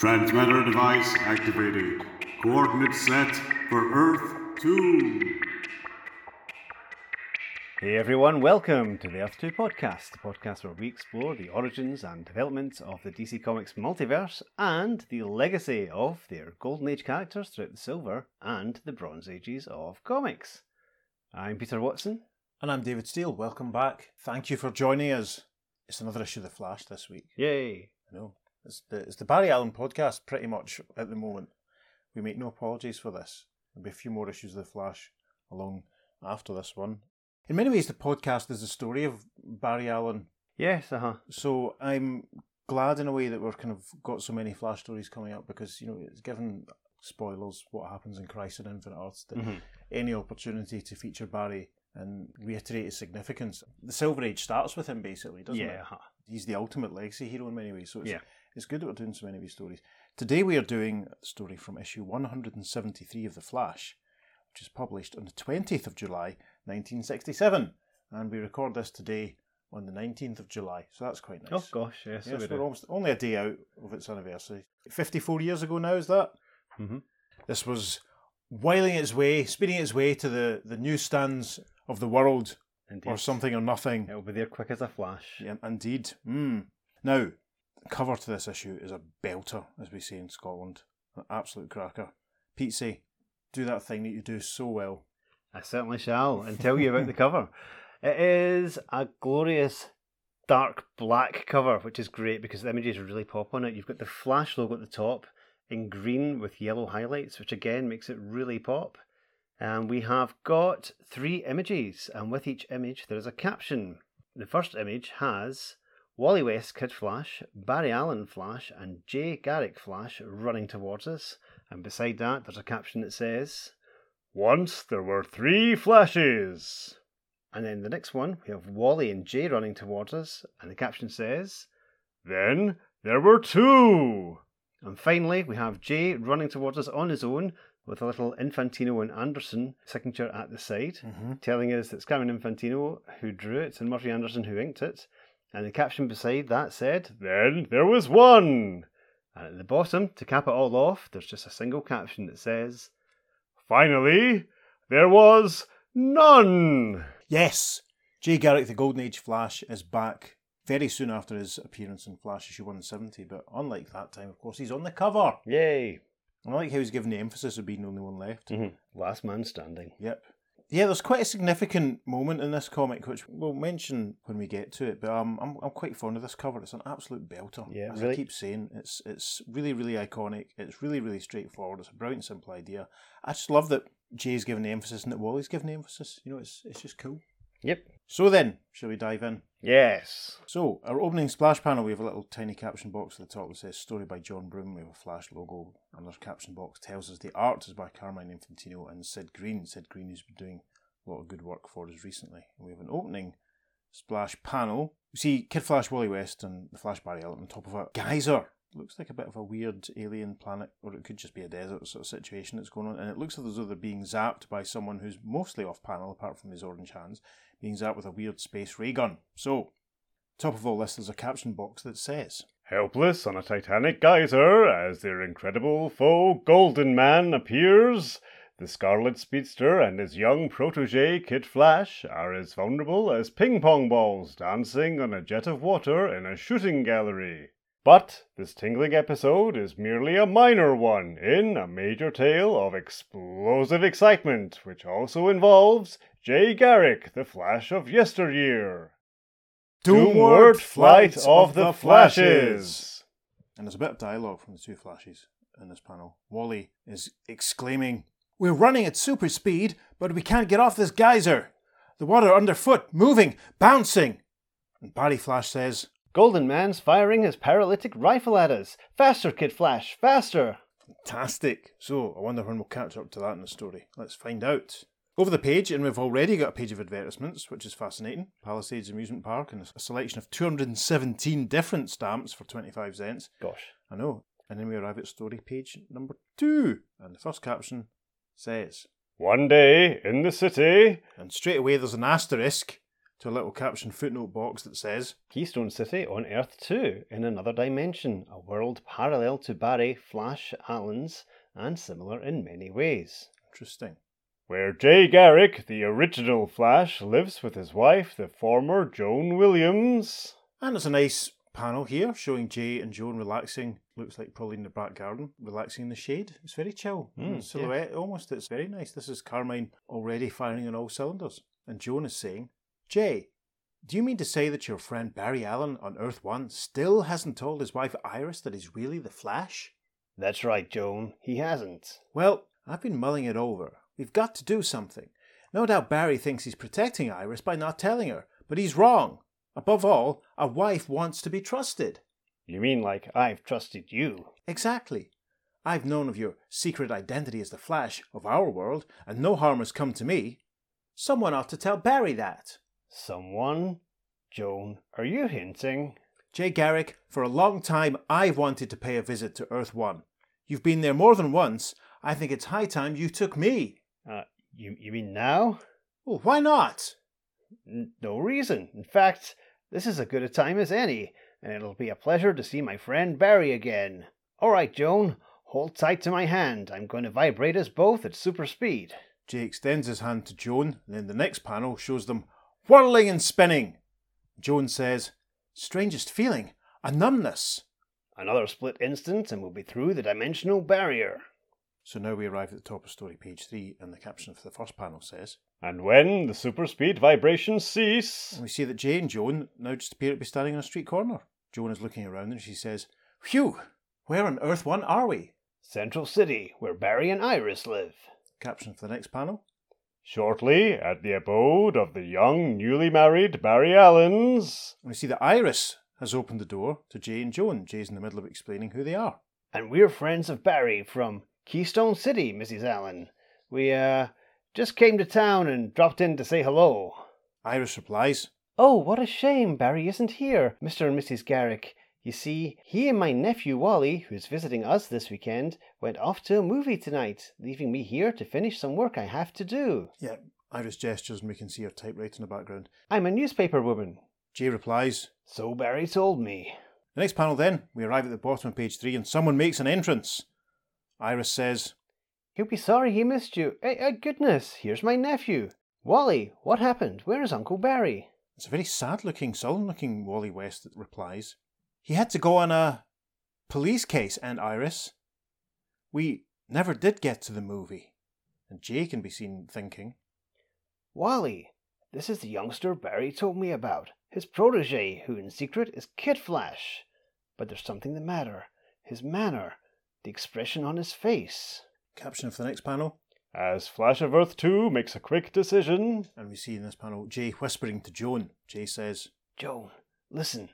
Transmitter device activated. Coordinates set for Earth 2. Hey everyone, welcome to the Earth 2 podcast, the podcast where we explore the origins and developments of the DC Comics multiverse and the legacy of their Golden Age characters throughout the Silver and the Bronze Ages of comics. I'm Peter Watson. And I'm David Steele. Welcome back. Thank you for joining us. It's another issue of The Flash this week. Yay! I know. It's the, it's the Barry Allen podcast pretty much at the moment. We make no apologies for this. There'll be a few more issues of The Flash along after this one. In many ways, the podcast is the story of Barry Allen. Yes, uh huh. So I'm glad in a way that we've kind of got so many Flash stories coming up because, you know, it's given spoilers what happens in Crisis on Infinite Earths that Mhm. any opportunity to feature Barry and reiterate his significance. The Silver Age starts with him basically, doesn't Yeah, it? uh-huh. He's the ultimate legacy hero in many ways. So it's, Yeah. It's good that we're doing so many of these stories. Today we are doing a story from issue 173 of The Flash, which is published on the 20th of July, 1967. And we record this today on the 19th of July. So that's quite nice. Oh gosh, yes, Yes, we we're almost only a day out of its anniversary. 54 years ago now, is that? Mhm. This was whiling its way, speeding its way to the, the newsstands of the world, Indeed. or something or nothing. It'll be there quick as a flash. Yeah, indeed. Mm. Now, cover to this issue is a belter, as we say in Scotland. An absolute cracker. Pete, say, do that thing that you do so well. I certainly shall, and tell you about the cover. It is a glorious dark black cover, which is great because the images really pop on it. You've got the Flash logo at the top in green with yellow highlights, which again makes it really pop. And we have got three images, and with each image there is a caption. The first image has Wally West Kid Flash, Barry Allen Flash, and Jay Garrick Flash running towards us. And beside that, there's a caption that says, Once there were three flashes. And then the next one, we have Wally and Jay running towards us, and the caption says, Then there were two. And finally, we have Jay running towards us on his own with a little Infantino and Anderson signature at the side, Mm-hmm. telling us that it's Carmine Infantino who drew it and Murphy Anderson who inked it. And the caption beside that said, Then there was one. And at the bottom, to cap it all off, there's just a single caption that says, Finally, there was none. Yes! Jay Garrick, the Golden Age Flash, is back very soon after his appearance in Flash issue 170, but unlike that time, of course, he's on the cover. Yay. I like how he's given the emphasis of being the only one left. Mm-hmm. Last man standing. Yep. Yeah, there's quite a significant moment in this comic, which we'll mention when we get to it. But um, I'm I'm quite fond of this cover. It's an absolute belter. Yeah, as really- I keep saying, it's it's really really iconic. It's really really straightforward. It's a brilliant simple idea. I just love that Jay's given the emphasis and that Wally's given the emphasis. You know, it's it's just cool. Yep. So then, shall we dive in? Yes. So, our opening splash panel, we have a little tiny caption box at the top that says Story by John Broome. We have a flash logo, our caption box tells us the art is by Carmine Infantino and Sid Greene. Sid Greene has been doing a lot of good work for us recently. And we have an opening splash panel. We see Kid Flash, Wally West, and the Flash Barry Allen on top of a geyser. Looks like a bit of a weird alien planet, or it could just be a desert sort of situation that's going on. And it looks as though they're being zapped by someone who's mostly off panel, apart from his orange hands, being zapped with a weird space ray gun. So, Top of all this, there's a caption box that says, Helpless on a titanic geyser as their incredible foe Golden Man appears, the Scarlet Speedster and his young protege Kid Flash are as vulnerable as ping pong balls dancing on a jet of water in a shooting gallery. But this tingling episode is merely a minor one in a major tale of explosive excitement, which also involves Jay Garrick, the Flash of yesteryear. Doomward Flight of the Flashes. And there's a bit of dialogue from the two flashes in this panel. Wally is exclaiming, We're running at super speed, but we can't get off this geyser. The water underfoot, moving, bouncing. And Barry Flash says, Golden Man's firing his paralytic rifle at us. Faster, Kid Flash, faster! Fantastic. So, I wonder when we'll catch up to that in the story. Let's find out. Over the page, and we've already got a page of advertisements, which is fascinating. Palisades Amusement Park, and a selection of 217 different stamps for 25 cents. Gosh. I know. And then we arrive at story page number two. And the first caption says, One day in the city. and straight away there's an asterisk to a little caption footnote box that says, Keystone City on Earth 2 in another dimension, a world parallel to Barry, Flash, Allen's, and similar in many ways. Interesting. Where Jay Garrick, the original Flash, lives with his wife, the former Joan Williams. And there's a nice panel here showing Jay and Joan relaxing. Looks like probably in the back garden, relaxing in the shade. It's very chill. Mm, silhouette almost. It's very nice. This is Carmine already firing on all cylinders. And Joan is saying, Jay, do you mean to say that your friend Barry Allen on Earth One still hasn't told his wife Iris that he's really the Flash? That's right, Joan. He hasn't. Well, I've been mulling it over. We've got to do something. No doubt Barry thinks he's protecting Iris by not telling her, but he's wrong. Above all, a wife wants to be trusted. You mean like I've trusted you? Exactly. I've known of your secret identity as the Flash of our world, and no harm has come to me. Someone ought to tell Barry that. Someone? Joan, are you hinting? Jay Garrick, for a long time I've wanted to pay a visit to Earth One. You've been there more than once. I think it's high time you took me. Uh, you, you mean now? Well, why not? N- no reason. In fact, this is as good a time as any, and it'll be a pleasure to see my friend Barry again. All right, Joan, hold tight to my hand. I'm going to vibrate us both at super speed. Jay extends his hand to Joan, and then the next panel shows them whirling and spinning. Joan says, Strangest feeling, a numbness. Another split instant, and we'll be through the dimensional barrier. So now we arrive at the top of story page three, and the caption for the first panel says, And when the super speed vibrations cease. and we see that Jay and Joan now just appear to be standing on a street corner. Joan is looking around and she says, Phew, where on earth one are we? Central City, where Barry and Iris live. Caption for the next panel. Shortly, at the abode of the young, newly married Barry Allens. And we see that Iris has opened the door to Jay and Joan. Jay's in the middle of explaining who they are. And we're friends of Barry from Keystone City, Mrs. Allen. We, uh, just came to town and dropped in to say hello. Iris replies, Oh, what a shame Barry isn't here, Mr. and Mrs. Garrick. You see, he and my nephew Wally, who's visiting us this weekend, went off to a movie tonight, leaving me here to finish some work I have to do. Yeah, Iris gestures and we can see her typewriter in the background. I'm a newspaper woman. Jay replies, So Barry told me. The next panel then, we arrive at the bottom of page three and someone makes an entrance. Iris says, He'll be sorry he missed you. Eh, eh, goodness, here's my nephew. Wally, what happened? Where is Uncle Barry? It's a very sad looking, sullen looking Wally West that replies, He had to go on a police case, Aunt Iris. We never did get to the movie. And Jay can be seen thinking, Wally, this is the youngster Barry told me about, his protege, who in secret is Kid Flash. But there's something the matter. His manner, the expression on his face. Caption for the next panel. As Flash of Earth 2 makes a quick decision. And we see in this panel Jay whispering to Joan. Jay says, Joan, listen.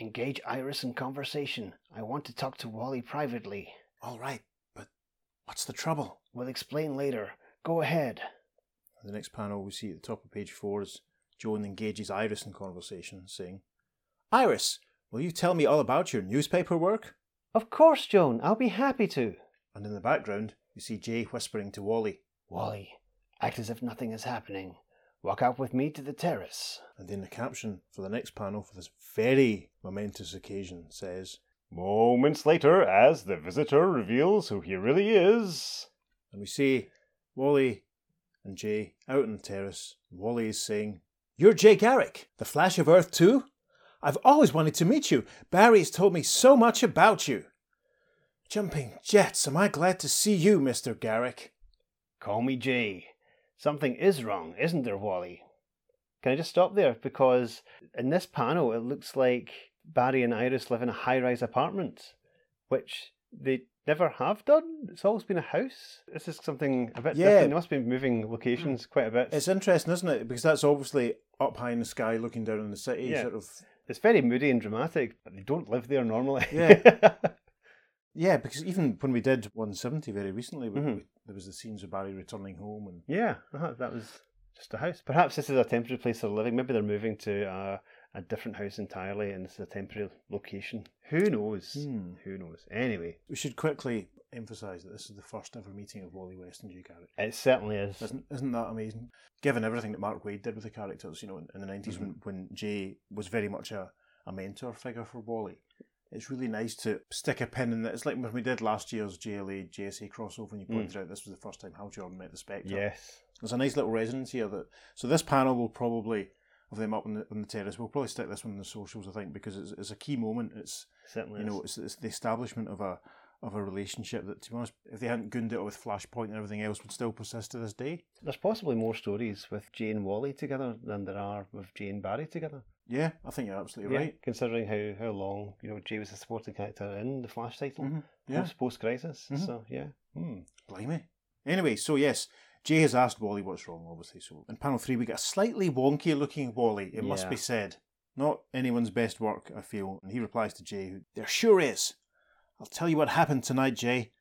Engage Iris in conversation. I want to talk to Wally privately. All right, but what's the trouble? We'll explain later. Go ahead. The next panel we see at the top of page four is Joan engages Iris in conversation, saying, Iris, will you tell me all about your newspaper work? Of course, Joan. I'll be happy to. And in the background, you see Jay whispering to Wally. Wally, act as if nothing is happening. Walk out with me to the terrace. And then the caption for the next panel for this very momentous occasion says, Moments later, as the visitor reveals who he really is. and we see Wally and Jay out on the terrace. Wally is saying, You're Jay Garrick, the Flash of Earth 2? I've always wanted to meet you. Barry's told me so much about you. Jumping jets, am I glad to see you, Mr. Garrick. Call me Jay. Something is wrong, isn't there, Wally? Can I just stop there? Because in this panel, it looks like Barry and Iris live in a high rise apartment, which they never have done. It's always been a house. This is something a bit Yeah. different. They must be moving locations hmm. quite a bit. It's interesting, isn't it? Because that's obviously up high in the sky looking down on the city, Yeah. sort of. It's very moody and dramatic, but they don't live there normally. Yeah. Yeah, because even when we did 170 very recently, we, Mhm. we- there was the scenes of Barry returning home and Yeah, uh that was just a house. Perhaps this is a temporary place they're living. Maybe they're moving to a, a different house entirely, and this is a temporary location. Who knows? Hmm. Who knows? Anyway, We should quickly emphasise that this is the first ever meeting of Wally West and Jay Garrick. It certainly is. Isn't isn't that amazing? Given everything that Mark Waid did with the characters, you know, in, in the 90s Mm-hmm. when, when Jay was very much a, a mentor figure for Wally. It's really nice to stick a pin in that. It's like when we did last year's JLA JSA crossover, and you pointed out this was the first time Hal Jordan met the Spectre. Mm. Yes. There's a nice little resonance here. That so this panel will probably of them up on the, on the terrace. We'll probably stick this one in the socials, I think, because it's, it's a key moment. It's Certainly you know, it's, it's the establishment of a of a relationship that, to be honest, if they hadn't gooned it with Flashpoint and everything else, would still persist to this day. There's possibly more stories with Jay and Wally together than there are with Jay and Barry together. Yeah, I think you're absolutely right. Considering how, how long, you know, Jay was a supporting character in the Flash title. Yeah, Post crisis. Mhm. So yeah. Hmm. blimey. Anyway, so yes, Jay has asked Wally what's wrong, obviously. So in panel three, we get a slightly wonky looking Wally, it must be said. Not anyone's best work, I feel. And he replies to Jay, who, There sure is. I'll tell you what happened tonight, Jay.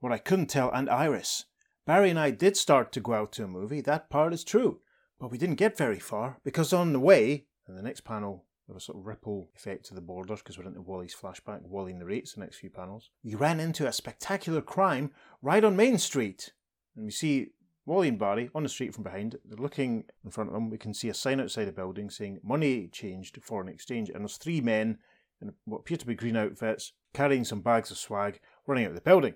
What I couldn't tell Aunt Iris. Barry and I did start to go out to a movie, that part is true. But we didn't get very far, because on the way, the next panel, there was a sort of ripple effect to the borders because we're into Wally's flashback. Wally narrates the next few panels. We ran into a spectacular crime right on Main Street. And we see Wally and Barry on the street from behind. They're looking in front of them. We can see a sign outside a building saying money changed, foreign exchange. And there's three men in what appear to be green outfits carrying some bags of swag running out of the building.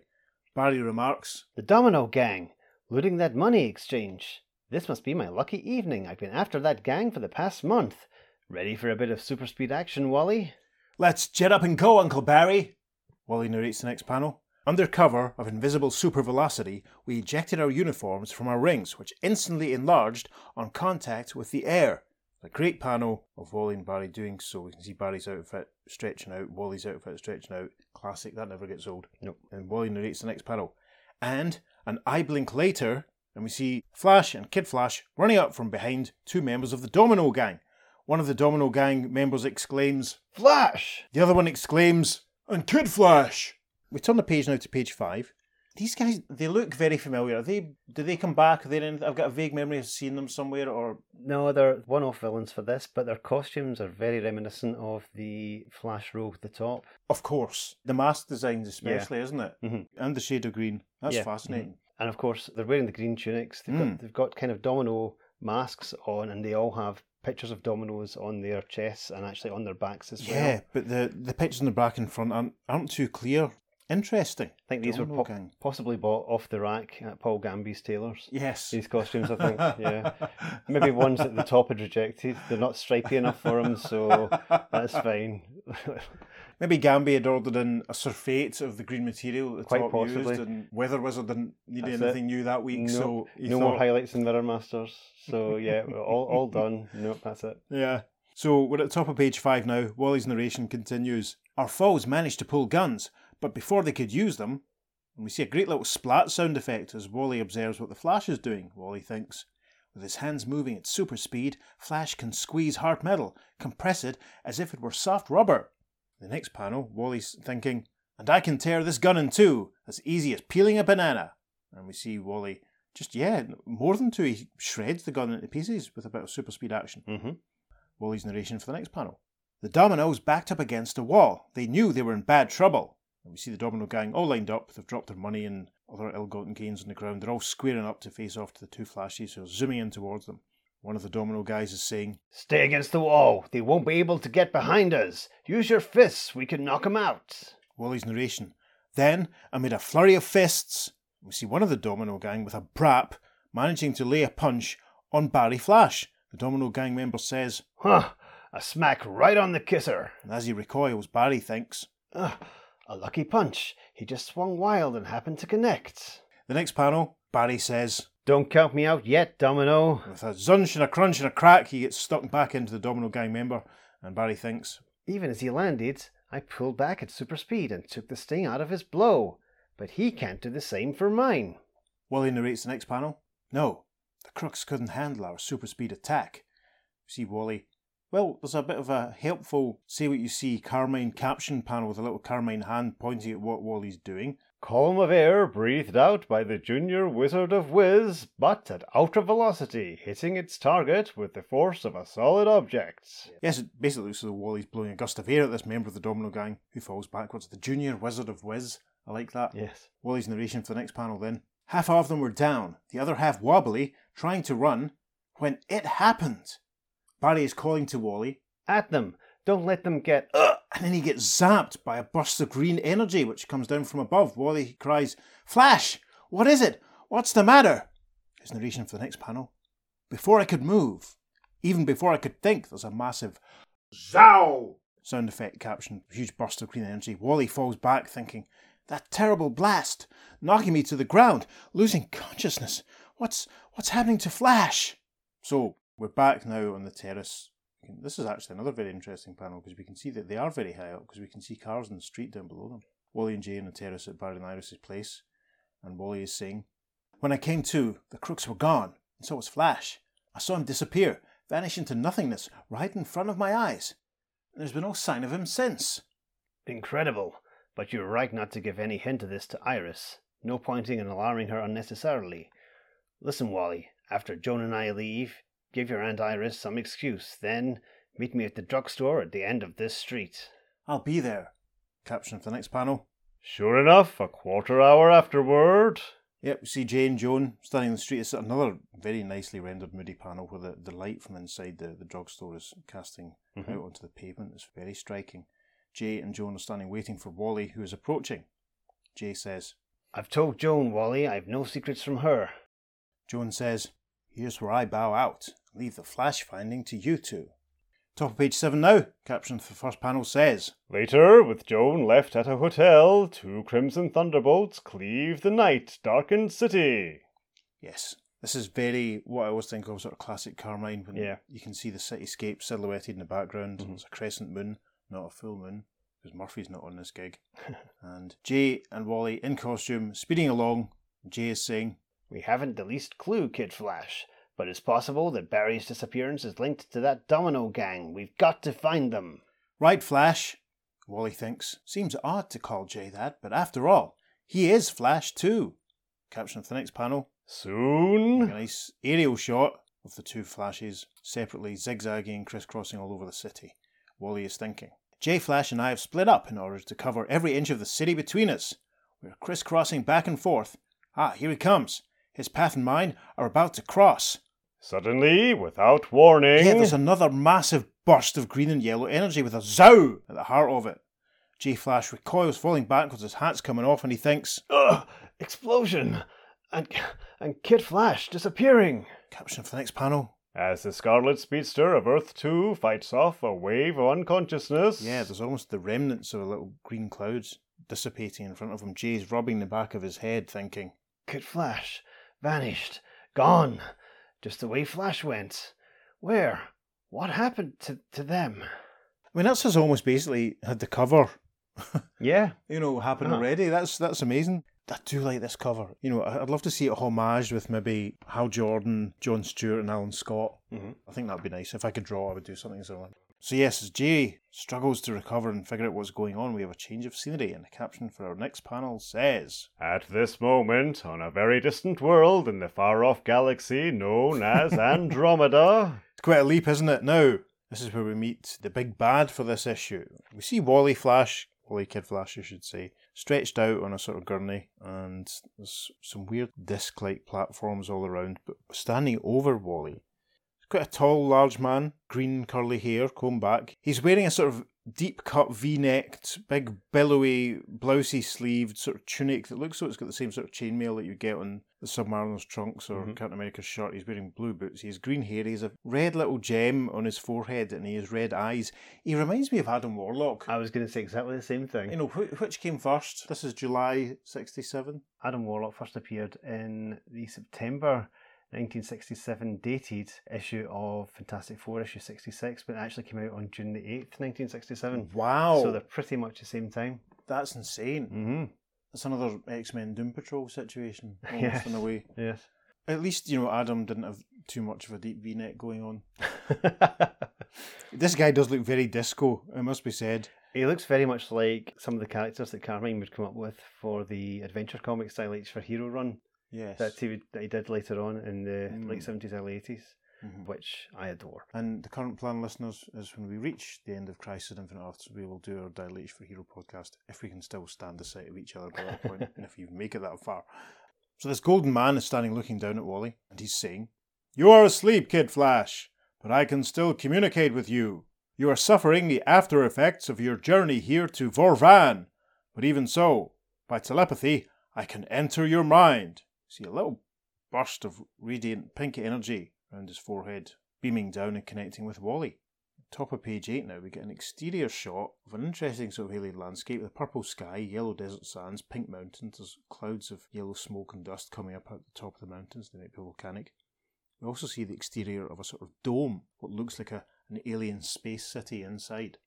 Barry remarks, The Domino Gang, looting that money exchange. This must be my lucky evening. I've been after that gang for the past month. Ready for a bit of super speed action, Wally? Let's jet up and go, Uncle Barry. Wally narrates the next panel. Under cover of invisible super velocity, we ejected our uniforms from our rings, which instantly enlarged on contact with the air. A great panel of Wally and Barry doing so. We can see Barry's outfit stretching out, Wally's outfit stretching out. Classic, that never gets old. Nope. And Wally narrates the next panel. And an eye blink later, and we see Flash and Kid Flash running up from behind two members of the Domino Gang. One of the Domino Gang members exclaims, Flash! the other one exclaims, and Kid Flash! We turn the page now to page five. These guys, they look very familiar. Are they? Do they come back? Are they in, I've got a vague memory of seeing them somewhere. Or No, they're one off villains for this, but their costumes are very reminiscent of the Flash rogue at the top. of course, the mask designs, especially, isn't it? Mhm. And the shade of green. That's Yeah, fascinating. And of course, they're wearing the green tunics. They've, Mm. got, they've got kind of domino masks on, and they all have pictures of dominoes on their chests and actually on their backs as well. Yeah, but the the pictures on the back and front aren't aren't too clear. Interesting. I think these were po- possibly bought off the rack at Paul Gambi's tailors. Yes. These costumes, I think, yeah. Maybe ones at the top had rejected. They're not stripy enough for him, so that's fine. Maybe Gambi had ordered in a surfeit of the green material that Quite top possibly. used, and Weather Wizard didn't need That's anything new that week, no so no thought, more highlights in Mirror Masters. So yeah, all all done. Nope, that's it. Yeah. So we're at the top of page five now. Wally's narration continues. Our foes managed to pull guns, but before they could use them, and we see a great little splat sound effect as Wally observes what the Flash is doing. Wally thinks. With his hands moving at super speed, Flash can squeeze hard metal, compress it as if it were soft rubber. The next panel, Wally's thinking, and I can tear this gun in two, as easy as peeling a banana. And we see Wally just, yeah, more than two. He shreds the gun into pieces with a bit of super speed action. Mm-hmm. Wally's narration for the next panel. The dominoes backed up against a wall. They knew they were in bad trouble. And we see the domino gang all lined up. They've dropped their money and other ill gotten gains on the ground. They're all squaring up to face off to the two flashes who are zooming in towards them. One of the domino guys is saying, Stay against the wall. They won't be able to get behind us. Use your fists. We can knock 'em out. Wally's narration. Then, amid a flurry of fists, we see one of the domino gang with a brap managing to lay a punch on Barry Flash. The domino gang member says, Huh. A smack right on the kisser. and as he recoils, Barry thinks, Ugh, a lucky punch. He just swung wild and happened to connect. The next panel, Barry says, Don't count me out yet, Domino. With a zunch and a crunch and a crack, he gets stuck back into the Domino Gang member, and Barry thinks, Even as he landed, I pulled back at super speed and took the sting out of his blow. But he can't do the same for mine. Wally narrates the next panel. No, the crooks couldn't handle our super speed attack. You see Wally. Well, there's a bit of a helpful say what you see Carmine caption panel with a little Carmine hand pointing at what Wally's doing. Column of air breathed out by the junior wizard of Wiz, but at ultra velocity, hitting its target with the force of a solid object. Yes, it basically looks as though Wally's blowing a gust of air at this member of the Domino Gang who falls backwards. The Junior Wizard of Wiz. I like that. Yes. Wally's narration for the next panel then. Half of them were down, the other half wobbly, trying to run, when it happened. Barry is calling to Wally, At them. Don't let them get. "Ugh," and then he gets zapped by a burst of green energy which comes down from above. Wally cries, Flash! What is it? What's the matter? His narration for the next panel. Before I could move, even before I could think, there's a massive ZOW sound effect caption, huge burst of green energy. Wally falls back thinking, that terrible blast, knocking me to the ground, losing consciousness. What's what's happening to Flash? So we're back now on the terrace. This is actually another very interesting panel because we can see that they are very high up because we can see cars in the street down below them. Wally and Jay on the terrace at Barry and Iris's place, and Wally is saying, When I came to, the crooks were gone, and so was Flash. I saw him disappear, vanish into nothingness right in front of my eyes. And there's been no sign of him since. Incredible. But you're right not to give any hint of this to Iris. No pointing and alarming her unnecessarily. Listen, Wally, after Joan and I leave, give your Aunt Iris some excuse, then meet me at the drugstore at the end of this street. I'll be there. Caption for the next panel. Sure enough, a quarter hour afterward. Yep, we see Jane Joan standing in the street. It's another very nicely rendered moody panel where the, the light from inside the, the drugstore is casting Mhm. out onto the pavement. It's very striking. Jay and Joan are standing waiting for Wally, who is approaching. Jay says, I've told Joan, Wally, I've no secrets from her. Joan says, Here's where I bow out. Leave the flash finding to you two. Top of page 7 now. Caption for the first panel says, Later, with Joan left at a hotel, two Crimson Thunderbolts cleave the night darkened city. Yes. This is very what I always think of sort of classic Carmine when Yeah. you can see the cityscape silhouetted in the background. Mhm. It's a crescent moon, not a full moon, because Murphy's not on this gig. and Jay and Wally in costume speeding along. Jay is saying, We haven't the least clue, Kid Flash, but it's possible that Barry's disappearance is linked to that domino gang. We've got to find them. Right, Flash. Wally thinks, seems odd to call Jay that, but after all, he is Flash too. Caption for the next panel. Soon. A nice aerial shot of the two flashes separately zigzagging and crisscrossing all over the city. Wally is thinking. Jay Flash and I have split up in order to cover every inch of the city between us. We're crisscrossing back and forth. Ah, here he comes. His path and mine are about to cross. Suddenly, without warning. Yeah, there's another massive burst of green and yellow energy with a zow at the heart of it. J Flash recoils, falling backwards, his hat's coming off, and he thinks, Ugh, explosion! And, and Kid Flash disappearing! Caption for the next panel. As the Scarlet Speedster of Earth 2 fights off a wave of unconsciousness. Yeah, there's almost the remnants of a little green clouds dissipating in front of him. Jay's rubbing the back of his head, thinking, Kid Flash vanished, gone, just the way Flash went. Where? What happened to, to them? I mean, that's has almost basically had the cover, Yeah, you know, happen Uh-huh. already. That's that's amazing. I do like this cover. You know, I'd love to see it homaged with maybe Hal Jordan, John Stewart, and Alan Scott. Mhm. I think that'd be nice. If I could draw, I would do something similar. So yes, as Jay struggles to recover and figure out what's going on, we have a change of scenery, and the caption for our next panel says, At this moment, on a very distant world in the far off galaxy known as Andromeda. It's quite a leap, isn't it? Now, this is where we meet the big bad for this issue. We see Wally Flash, Wally Kid Flash, I should say, stretched out on a sort of gurney, and there's some weird disc like platforms all around, but standing over Wally. Quite a tall, large man, green curly hair, combed back. He's wearing a sort of deep cut V necked, big billowy, blousey sleeved sort of tunic that looks like it's got the same sort of chainmail that you get on the Submariner's trunks or Mhm. Captain America's shirt. He's wearing blue boots. He has green hair. He has a red little gem on his forehead and he has red eyes. He reminds me of Adam Warlock. I was going to say exactly the same thing. You know, wh- which came first? This is July 67. Adam Warlock first appeared in the September 1967 dated issue of Fantastic Four, issue 66, but it actually came out on June the 8th, 1967. Wow. So they're pretty much the same time. That's insane. Mm-hmm. That's another X Men Doom Patrol situation, almost Yes. in a way. Yes. At least, you know, Adam didn't have too much of a deep V neck going on. This guy does look very disco, it must be said. he looks very much like some of the characters that Carmine would come up with for the Adventure Comics Dial H for Hero run Yes. that he, would, that he did later on in the Mm. late 70s, early 80s. which I adore. And the current plan, listeners, is when we reach the end of Crisis on Infinite Earths, we will do our Dial H for Hero podcast if we can still stand the sight of each other by that point, and if you make it that far. So this golden man is standing looking down at Wally, and he's saying, You are asleep, Kid Flash, but I can still communicate with you. You are suffering the after effects of your journey here to Vorvan, but even so, by telepathy, I can enter your mind. See a little burst of radiant pink energy around his forehead, beaming down and connecting with Wally. Top of page 8 now, we get an exterior shot of an interesting sort of alien landscape with a purple sky, yellow desert sands, pink mountains. There's clouds of yellow smoke and dust coming up out the top of the mountains, they might be volcanic. We also see the exterior of a sort of dome, what looks like a, an alien space city inside.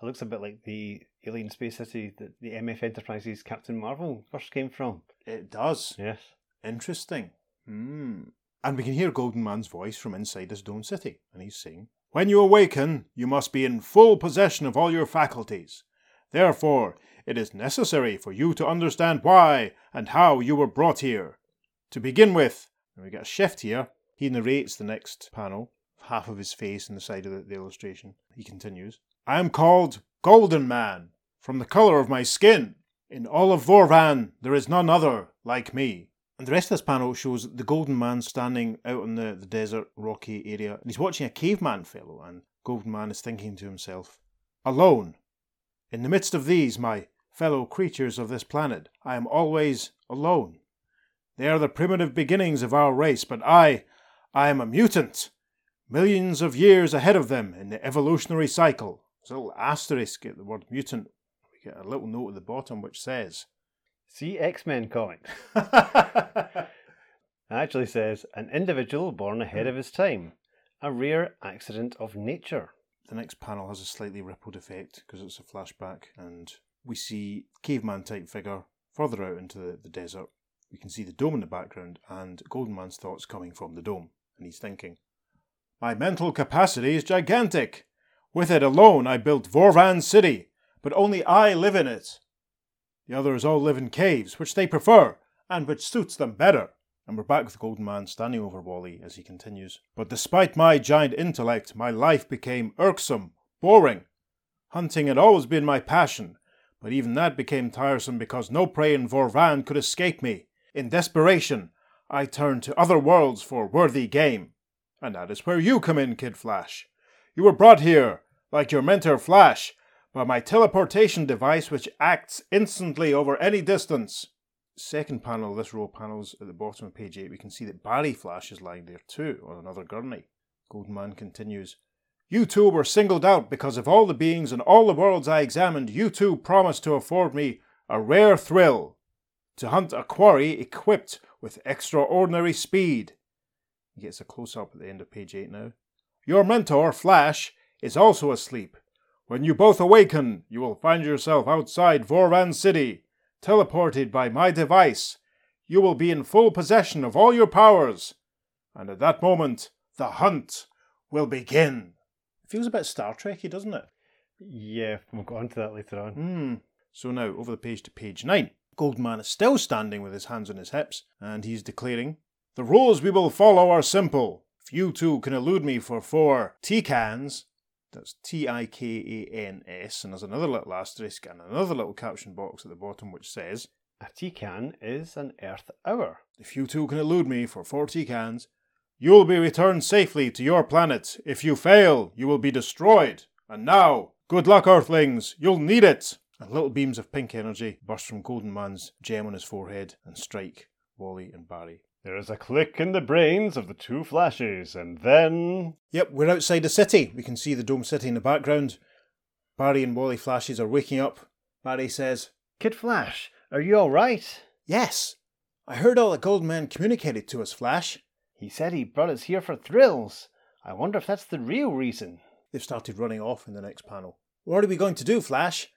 It looks a bit like the alien space city that the MF Enterprises Captain Marvel first came from. It does. Yes. Interesting. Hmm. And we can hear Golden Man's voice from inside this dome city, and he's saying, When you awaken, you must be in full possession of all your faculties. Therefore, it is necessary for you to understand why and how you were brought here. To begin with, and we get a shift here, he narrates the next panel, half of his face in the side of the, the illustration. He continues, I am called Golden Man, from the colour of my skin. In all of Vorvan, there is none other like me. And the rest of this panel shows the Golden Man standing out in the, the desert, rocky area, and he's watching a caveman fellow, and Golden Man is thinking to himself, Alone. In the midst of these, my fellow creatures of this planet, I am always alone. They are the primitive beginnings of our race, but I, I am a mutant. Millions of years ahead of them in the evolutionary cycle. There's a little asterisk at the word mutant. We get a little note at the bottom which says, See X Men comics. Actually says an individual born ahead of his time, a rare accident of nature. The next panel has a slightly rippled effect because it's a flashback, and we see caveman type figure further out into the, the desert. We can see the dome in the background, and Golden Man's thoughts coming from the dome, and he's thinking, My mental capacity is gigantic. With it alone, I built Vorvan City, but only I live in it. The others all live in caves, which they prefer, and which suits them better. And we're back with the Golden Man standing over Wally as he continues. But despite my giant intellect, my life became irksome, boring. Hunting had always been my passion, but even that became tiresome because no prey in Vorvan could escape me. In desperation, I turned to other worlds for worthy game. And that is where you come in, Kid Flash. You were brought here, like your mentor Flash, by my teleportation device which acts instantly over any distance. Second panel this row of panels at the bottom of page 8, we can see that Barry Flash is lying there too, on another gurney. Golden Man continues, You two were singled out because of all the beings and all the worlds I examined, you two promised to afford me a rare thrill to hunt a quarry equipped with extraordinary speed. He gets a close up at the end of page 8 now. Your mentor, Flash, is also asleep. When you both awaken, you will find yourself outside Vorvan City, teleported by my device. You will be in full possession of all your powers. And at that moment, the hunt will begin. It feels a bit Star Trekky, doesn't it? Yeah, we'll go on to that later on. Hmm. So now, over the page to page 9. Golden Man is still standing with his hands on his hips, and he's declaring, The rules we will follow are simple. If you two can elude me for four tikans, that's T I K A N S, and there's another little asterisk and another little caption box at the bottom which says, A tikan is an Earth hour. If you two can elude me for four tikans, you will be returned safely to your planet. If you fail, you will be destroyed. And now, good luck, Earthlings, you'll need it! And little beams of pink energy burst from Golden Man's gem on his forehead and strike Wally and Barry. There is a click in the brains of the two flashes, and then. Yep, we're outside the city. We can see the Dome City in the background. Barry and Wally flashes are waking up. Barry says, Kid Flash, are you alright? Yes, I heard all the Golden Man communicated to us, Flash. He said he brought us here for thrills. I wonder if that's the real reason. They've started running off in the next panel. What are we going to do, Flash?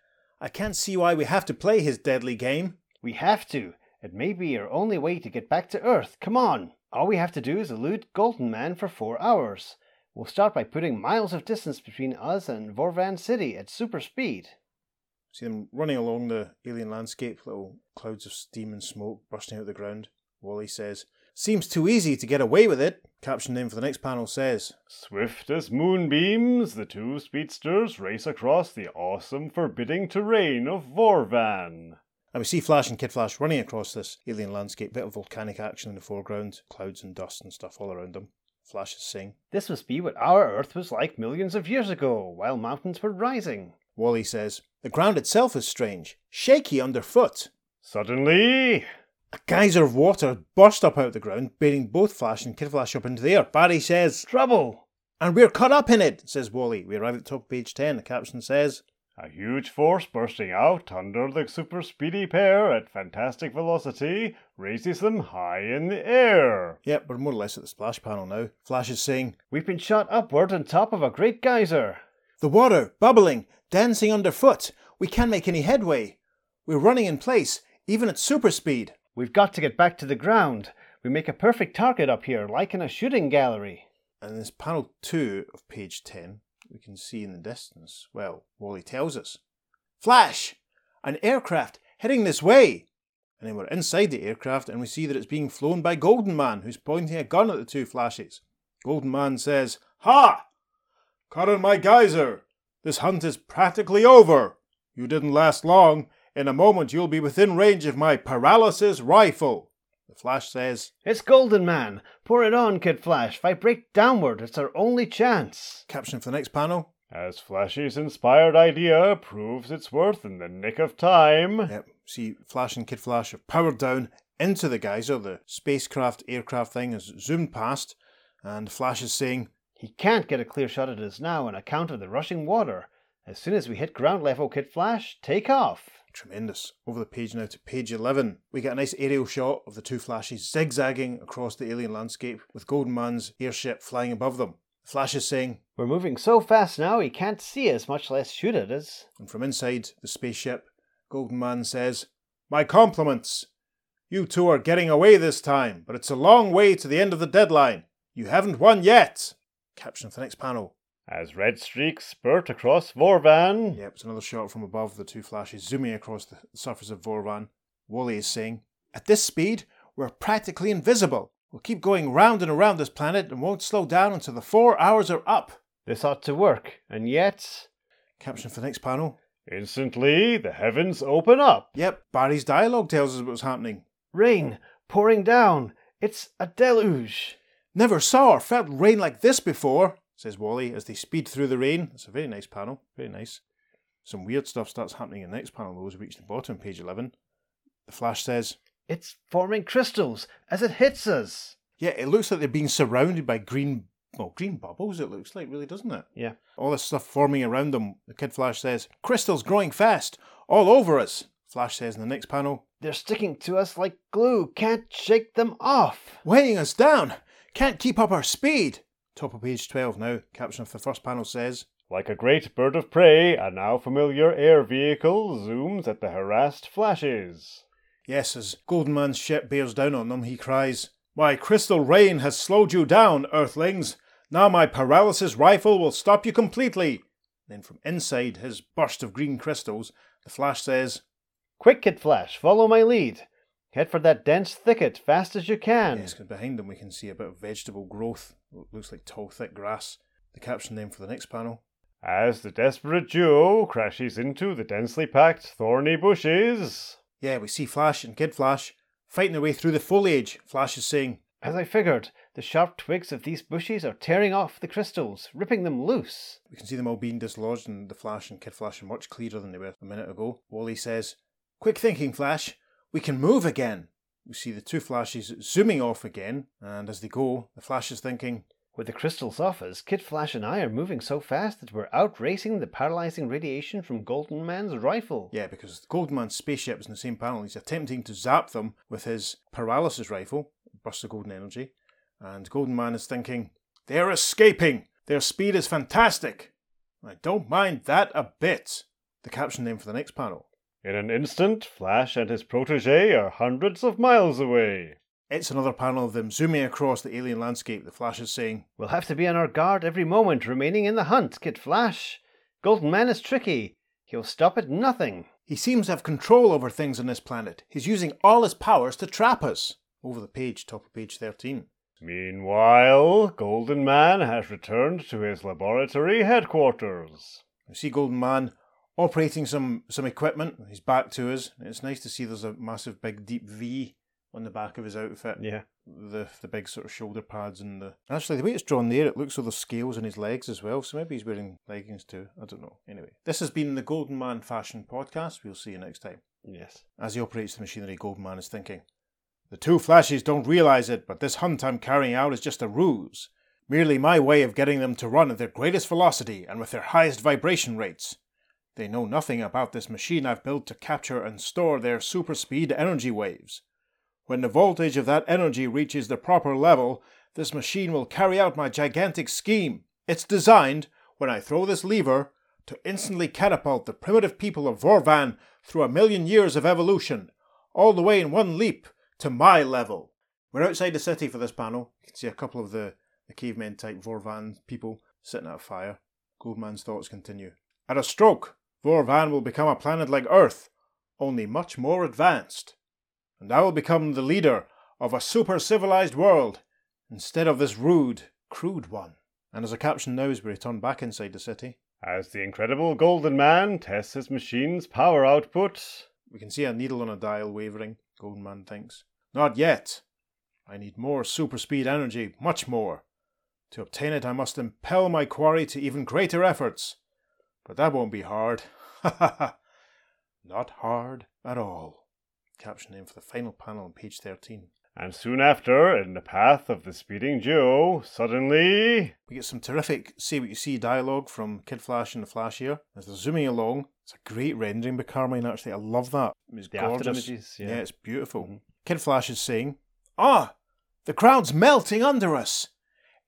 I can't see why we have to play his deadly game. We have to. It may be our only way to get back to Earth. Come on. All we have to do is elude Golden Man for four hours. We'll start by putting miles of distance between us and Vorvan City at super speed. See them running along the alien landscape, little clouds of steam and smoke bursting out of the ground. Wally says, Seems too easy to get away with it. Caption name for the next panel says Swift as moonbeams, the two speedsters race across the awesome, forbidding terrain of Vorvan. And we see Flash and Kid Flash running across this alien landscape, bit of volcanic action in the foreground, clouds and dust and stuff all around them. Flash is saying, This must be what our Earth was like millions of years ago, while mountains were rising. Wally says, The ground itself is strange, shaky underfoot. Suddenly, A geyser of water burst up out of the ground, bearing both Flash and Kid Flash up into the air. Barry says, Trouble! And we're caught up in it, says Wally. We arrive at the top of page 10. The caption says, a huge force bursting out under the super speedy pair at fantastic velocity raises them high in the air. Yep, we're more or less at the splash panel now. Flash is saying, We've been shot upward on top of a great geyser. The water, bubbling, dancing underfoot. We can't make any headway. We're running in place, even at super speed. We've got to get back to the ground. We make a perfect target up here, like in a shooting gallery. And this panel 2 of page 10, we can see in the distance, well, Wally tells us, Flash! An aircraft heading this way! And then we're inside the aircraft and we see that it's being flown by Golden Man, who's pointing a gun at the two flashes. Golden Man says, Ha! Caught on my geyser! This hunt is practically over! You didn't last long. In a moment you'll be within range of my paralysis rifle. The Flash says, It's Golden Man. Pour it on, Kid Flash. Vibrate downward. It's our only chance. Caption for the next panel. As Flashy's inspired idea proves its worth in the nick of time. Yep. See, Flash and Kid Flash are powered down into the geyser. The spacecraft aircraft thing has zoomed past, and Flash is saying, He can't get a clear shot at us now on account of the rushing water. As soon as we hit ground level, Kid Flash, take off. Tremendous. Over the page now to page 11. We get a nice aerial shot of the two flashes zigzagging across the alien landscape with Golden Man's airship flying above them. The Flash is saying, We're moving so fast now he can't see us, much less shoot at us. And from inside the spaceship, Golden Man says, My compliments. You two are getting away this time, but it's a long way to the end of the deadline. You haven't won yet. Caption for the next panel. As red streaks spurt across Vorvan. Yep, it's another shot from above, the two flashes zooming across the surface of Vorvan. Wally is saying, At this speed, we're practically invisible. We'll keep going round and around this planet and won't slow down until the four hours are up. This ought to work, and yet. Caption for the next panel. Instantly, the heavens open up. Yep, Barry's dialogue tells us what's happening. Rain pouring down. It's a deluge. Never saw or felt rain like this before, says Wally as they speed through the rain. It's a very nice panel, very nice. Some weird stuff starts happening in the next panel, though, as we reach the bottom, page 11. The Flash says, It's forming crystals as it hits us. Yeah, it looks like they're being surrounded by green, well, green bubbles, it looks like, really, doesn't it? Yeah. All this stuff forming around them. The Kid Flash says, Crystals growing fast, all over us. Flash says in the next panel, They're sticking to us like glue. Can't shake them off. Weighing us down. Can't keep up our speed. Top of page 12 now. Caption of the first panel says, Like a great bird of prey, a now familiar air vehicle zooms at the harassed flashes. Yes, as Golden Man's ship bears down on them, he cries, My crystal rain has slowed you down, Earthlings. Now my paralysis rifle will stop you completely. Then from inside his burst of green crystals, the Flash says, Quick, Kid Flash, follow my lead. Head for that dense thicket fast as you can. Yes, 'cause behind them we can see a bit of vegetable growth. It looks like tall, thick grass. The caption then for the next panel. As the desperate duo crashes into the densely packed thorny bushes. Yeah, we see Flash and Kid Flash fighting their way through the foliage. Flash is saying, As I figured, the sharp twigs of these bushes are tearing off the crystals, ripping them loose. We can see them all being dislodged, and the Flash and Kid Flash are much clearer than they were a minute ago. Wally says, Quick thinking, Flash. We can move again. We see the two Flashes zooming off again, and as they go, the Flash is thinking, With the crystals off us, Kid Flash and I are moving so fast that we're outracing the paralyzing radiation from Golden Man's rifle. Yeah, because Golden Man's spaceship is in the same panel. He's attempting to zap them with his paralysis rifle, burst of golden energy, and Golden Man is thinking, They're escaping! Their speed is fantastic! I don't mind that a bit. The caption name for the next panel. In an instant, Flash and his protege are hundreds of miles away. It's another panel of them zooming across the alien landscape. The Flash is saying, We'll have to be on our guard every moment, remaining in the hunt, Kid Flash. Golden Man is tricky. He'll stop at nothing. He seems to have control over things on this planet. He's using all his powers to trap us. Over the page, top of page 13. Meanwhile, Golden Man has returned to his laboratory headquarters. We see Golden Man operating some, some equipment. He's back to us. It's nice to see there's a massive big deep V on the back of his outfit. Yeah. The the big sort of shoulder pads and the actually the way it's drawn there, it looks like there's scales on his legs as well. So maybe he's wearing leggings too. I don't know. Anyway, this has been the Golden Man Fashion Podcast. We'll see you next time. Yes. As he operates the machinery, Golden Man is thinking, The two flashes don't realize it, but this hunt I'm carrying out is just a ruse. Merely my way of getting them to run at their greatest velocity and with their highest vibration rates. They know nothing about this machine I've built to capture and store their super speed energy waves. When the voltage of that energy reaches the proper level, this machine will carry out my gigantic scheme. It's designed, when I throw this lever, to instantly catapult the primitive people of Vorvan through a million years of evolution, all the way in one leap to my level. We're outside the city for this panel. You can see a couple of the, the cavemen type Vorvan people sitting at a fire. Golden Man's thoughts continue. At a stroke, Vorvan will become a planet like Earth, only much more advanced. And I will become the leader of a super civilized world instead of this rude, crude one. And as a caption we return back inside the city, As the incredible Golden Man tests his machine's power output, we can see a needle on a dial wavering, Golden Man thinks. Not yet. I need more super speed energy, much more. To obtain it, I must impel my quarry to even greater efforts. But that won't be hard. Ha ha ha. Not hard at all. Caption name for the final panel on page 13. and soon after, in the path of the speeding Joe, suddenly. We get some terrific see what you see dialogue from Kid Flash and the Flash here as they're zooming along. It's a great rendering by Carmine, actually. I love that. It's The gorgeous. images, Yeah. yeah. it's beautiful. Kid Flash is saying, Ah, the crowd's melting under us.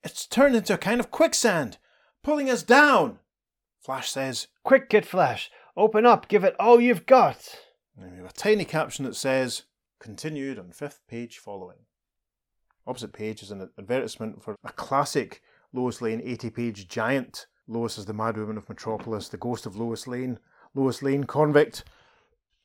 It's turned into a kind of quicksand, pulling us down. Flash says, Quick, Kid Flash! Open up! Give it all you've got! and we have a tiny caption that says, Continued on fifth page following. Opposite page is an advertisement for a classic Lois Lane 80 page giant. Lois is the mad woman of Metropolis, the ghost of Lois Lane, Lois Lane convict.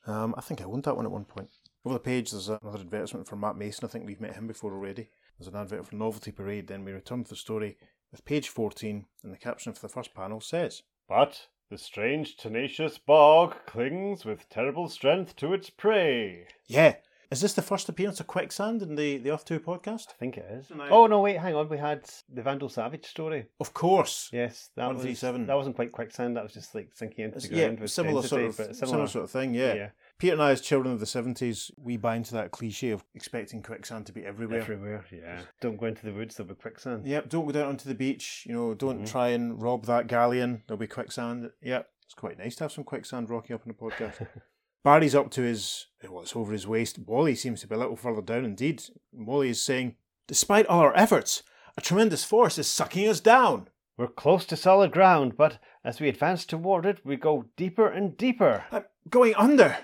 Um, I think I owned that one at one point. Over the page, there's another advertisement for Matt Mason. I think we've met him before already. There's an advert for Novelty Parade. Then we return to the story with page 14, and the caption for the first panel says, But the strange, tenacious bog clings with terrible strength to its prey. Yeah, is this the first appearance of Quicksand in the, the Earth 2 podcast? I think it is. Nice. Oh no, wait, hang on. We had the Vandal Savage story. Of course. Yes, that was 137. that wasn't quite quicksand. That was just like sinking into It's- the yeah, ground with similar sort of but similar. sort of thing. Yeah. yeah, Peter and I, as children of the seventies, we buy into that cliche of expecting quicksand to be everywhere. everywhere. Yeah, don't go into the woods. There'll be quicksand. Yep. Don't go down onto the beach. You know, don't Mhm. try and rob that galleon. There'll be quicksand. Yep. It's quite nice to have some quicksand rocking up in the podcast. Barry's up to his well, it's over his waist. Wally seems to be a little further down. Indeed, Wally is saying, "Despite all our efforts, a tremendous force is sucking us down." We're close to solid ground, but as we advance toward it, we go deeper and deeper. I'm going under.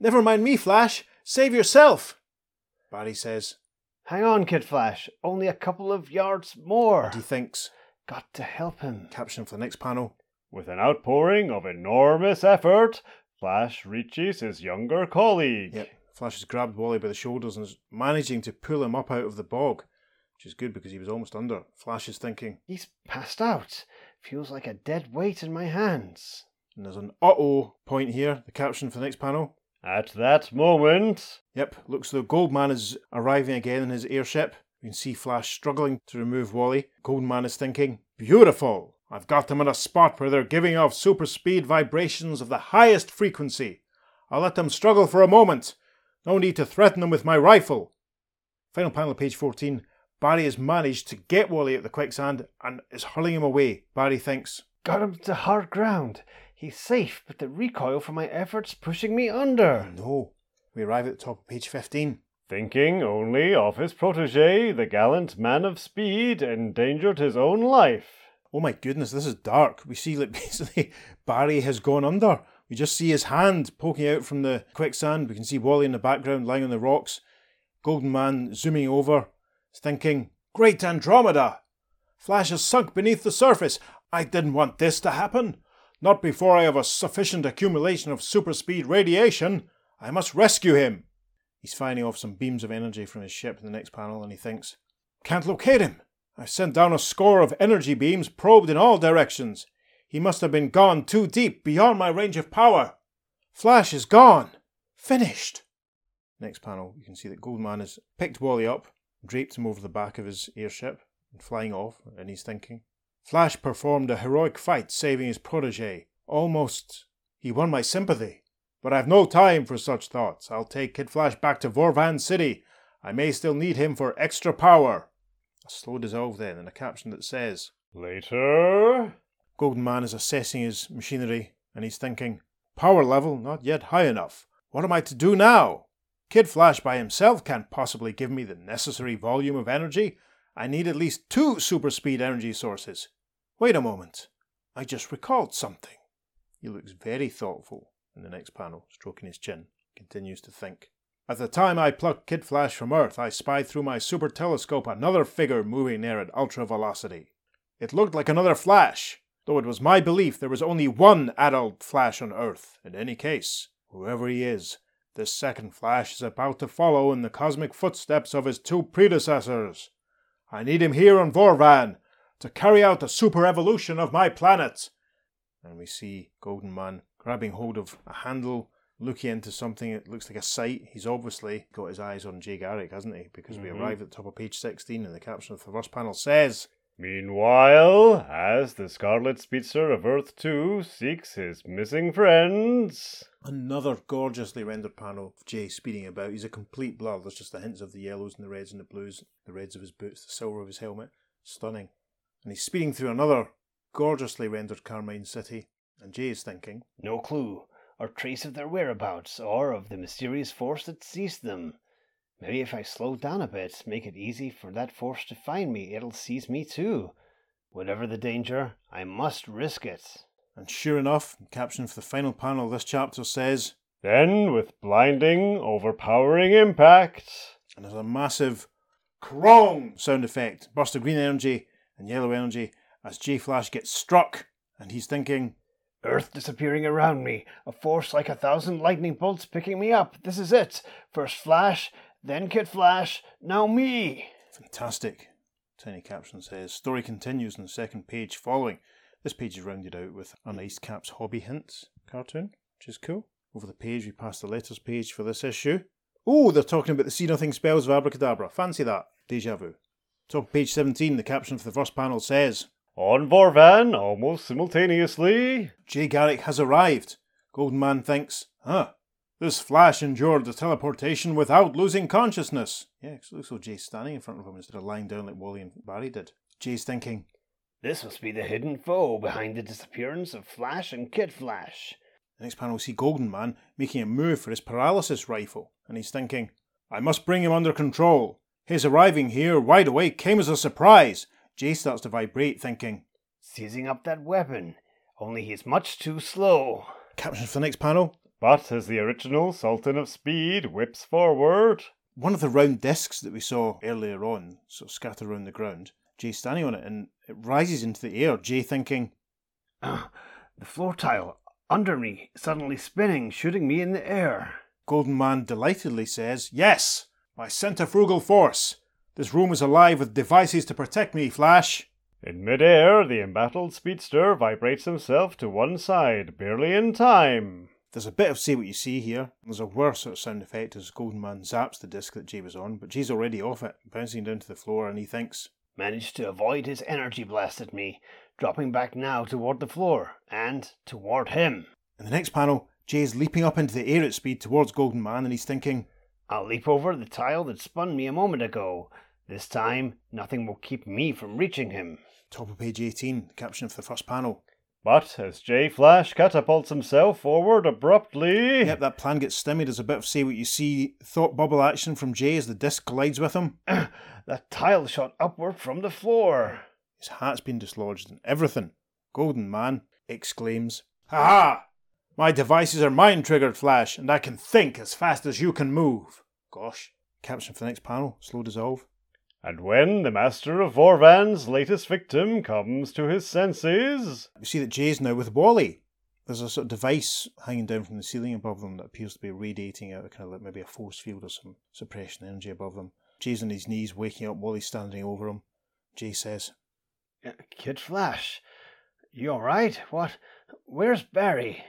Never mind me, Flash. Save yourself. Barry says, Hang on, Kid Flash. Only a couple of yards more. and he thinks. Got to help him. Caption for the next panel. With an outpouring of enormous effort, Flash reaches his younger colleague. Yep. Flash has grabbed Wally by the shoulders and is managing to pull him up out of the bog, which is good because he was almost under. Flash is thinking, He's passed out. Feels like a dead weight in my hands. and there's an uh-oh point here. The caption for the next panel. At that moment, Yep, looks though Golden Man is arriving again in his airship. You can see Flash struggling to remove Wally. Golden Man is thinking, Beautiful! I've got them in a spot where they're giving off super speed vibrations of the highest frequency. I'll let them struggle for a moment. No need to threaten them with my rifle. Final panel of page 14. Barry has managed to get Wally at the quicksand and is hurling him away. Barry thinks, Got him to hard ground. He's safe, but the recoil from my efforts pushing me under. No. We arrive at the top of page 15. thinking only of his protege, the gallant man of speed, endangered his own life. Oh my goodness, this is dark. We see that basically Barry has gone under. We just see his hand poking out from the quicksand. We can see Wally in the background lying on the rocks. Golden Man zooming over, is thinking, Great Andromeda! Flash has sunk beneath the surface. I didn't want this to happen. Not before I have a sufficient accumulation of super speed radiation. I must rescue him. He's firing off some beams of energy from his ship in the next panel, and he thinks, Can't locate him! I've sent down a score of energy beams probed in all directions. He must have been gone too deep, beyond my range of power. Flash is gone! Finished! Next panel, you can see that Golden Man has picked Wally up, draped him over the back of his airship, and flying off, and he's thinking, Flash performed a heroic fight saving his protege. Almost. He won my sympathy. But I've no time for such thoughts. I'll take Kid Flash back to Vorvan City. I may still need him for extra power. A slow dissolve then, and a caption that says, Later. Golden Man is assessing his machinery, and he's thinking, Power level not yet high enough. What am I to do now? Kid Flash by himself can't possibly give me the necessary volume of energy. I need at least two super speed energy sources. Wait a moment. I just recalled something. He looks very thoughtful in the next panel, stroking his chin, continues to think. At the time I plucked Kid Flash from Earth, I spied through my super telescope another figure moving near at ultra velocity. It looked like another Flash, though it was my belief there was only one adult Flash on Earth. In any case, whoever he is, this second Flash is about to follow in the cosmic footsteps of his two predecessors. I need him here on Vorvan to carry out the super evolution of my planet. And we see Golden Man grabbing hold of a handle, looking into something that looks like a sight. He's obviously got his eyes on Jay Garrick, hasn't he? Because we Mhm. arrive at the top of page 16 and the caption of the first panel says, Meanwhile, as the Scarlet Speedster of Earth 2 seeks his missing friends. Another gorgeously rendered panel of Jay speeding about. He's a complete blur. There's just the hints of the yellows and the reds and the blues, the reds of his boots, the silver of his helmet. Stunning. And he's speeding through another gorgeously rendered Carmine City. And Jay is thinking, No clue or trace of their whereabouts or of the mysterious force that seized them. Maybe if I slow down a bit, make it easy for that force to find me, it'll seize me too. Whatever the danger, I must risk it. and sure enough, the caption for the final panel of this chapter says, Then, with blinding, overpowering impact, and there's a massive crong sound effect, burst of green energy and yellow energy as Jay Flash gets struck, and he's thinking, Earth disappearing around me, a force like a thousand lightning bolts picking me up. This is it. First Flash, then Kid Flash, now me. Fantastic. Tiny caption says, story continues on the second page following. This page is rounded out with an Ice Caps Hobby Hints cartoon, which is cool. Over the page, we pass the letters page for this issue. Oh, they're talking about the See Nothing spells of Abra Kadabra. Fancy that. Deja vu. Top of page 17, the caption for the first panel says, on Vorvan, almost simultaneously, Jay Garrick has arrived. Golden Man thinks, huh, this Flash endured the teleportation without losing consciousness. Yeah, it looks like Jay's standing in front of him instead of lying down like Wally and Barry did. Jay's thinking, This must be the hidden foe behind the disappearance of Flash and Kid Flash. The next panel, we see Golden Man making a move for his paralysis rifle, and he's thinking, I must bring him under control. His arriving here wide awake came as a surprise. Jay starts to vibrate, thinking, Seizing up that weapon, only he's much too slow. Caption for the next panel. but as the original Sultan of Speed whips forward, One of the round discs that we saw earlier on, sort of scattered around the ground, Jay standing on it, and it rises into the air. Jay thinking, Ah, the floor tile under me suddenly spinning, shooting me in the air. Golden Man delightedly says, Yes, my centrifugal force. This room is alive with devices to protect me, Flash. in midair, the embattled speedster vibrates himself to one side, barely in time. There's a bit of see what you see here. There's a worse sort of sound effect as Golden Man zaps the disc that Jay was on, but Jay's already off it, bouncing down to the floor, and he thinks, Managed to avoid his energy blast at me, dropping back now toward the floor and toward him. In the next panel, Jay's leaping up into the air at speed towards Golden Man, and he's thinking, I'll leap over the tile that spun me a moment ago. This time, nothing will keep me from reaching him. top of page 18, caption for the first panel. But as Jay Flash catapults himself forward abruptly, Yep, that plan gets stymied as a bit of say what you see thought bubble action from Jay as the disc collides with him. that tile shot upward from the floor. His hat's been dislodged and everything. Golden Man exclaims, Ha ha! My devices are mind triggered, Flash, and I can think as fast as you can move. Gosh. Caption for the next panel, slow dissolve. and when the master of Vorvan's latest victim comes to his senses, You see that Jay's now with Wally. There's a sort of device hanging down from the ceiling above them that appears to be radiating out a kind of like maybe a force field or some suppression energy above them. Jay's on his knees, waking up. Wally's standing over him. Jay says, Uh, Kid Flash, you all right? What? Where's Barry?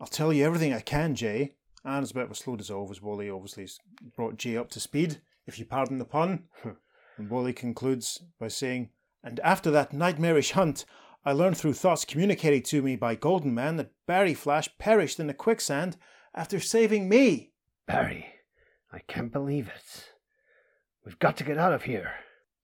I'll tell you everything I can, Jay. And it's a bit of a slow dissolve as Wally obviously has brought Jay up to speed, if you pardon the pun. and Wally concludes by saying, And after that nightmarish hunt, I learned through thoughts communicated to me by Golden Man that Barry Flash perished in the quicksand after saving me. Barry, I can't believe it. We've got to get out of here.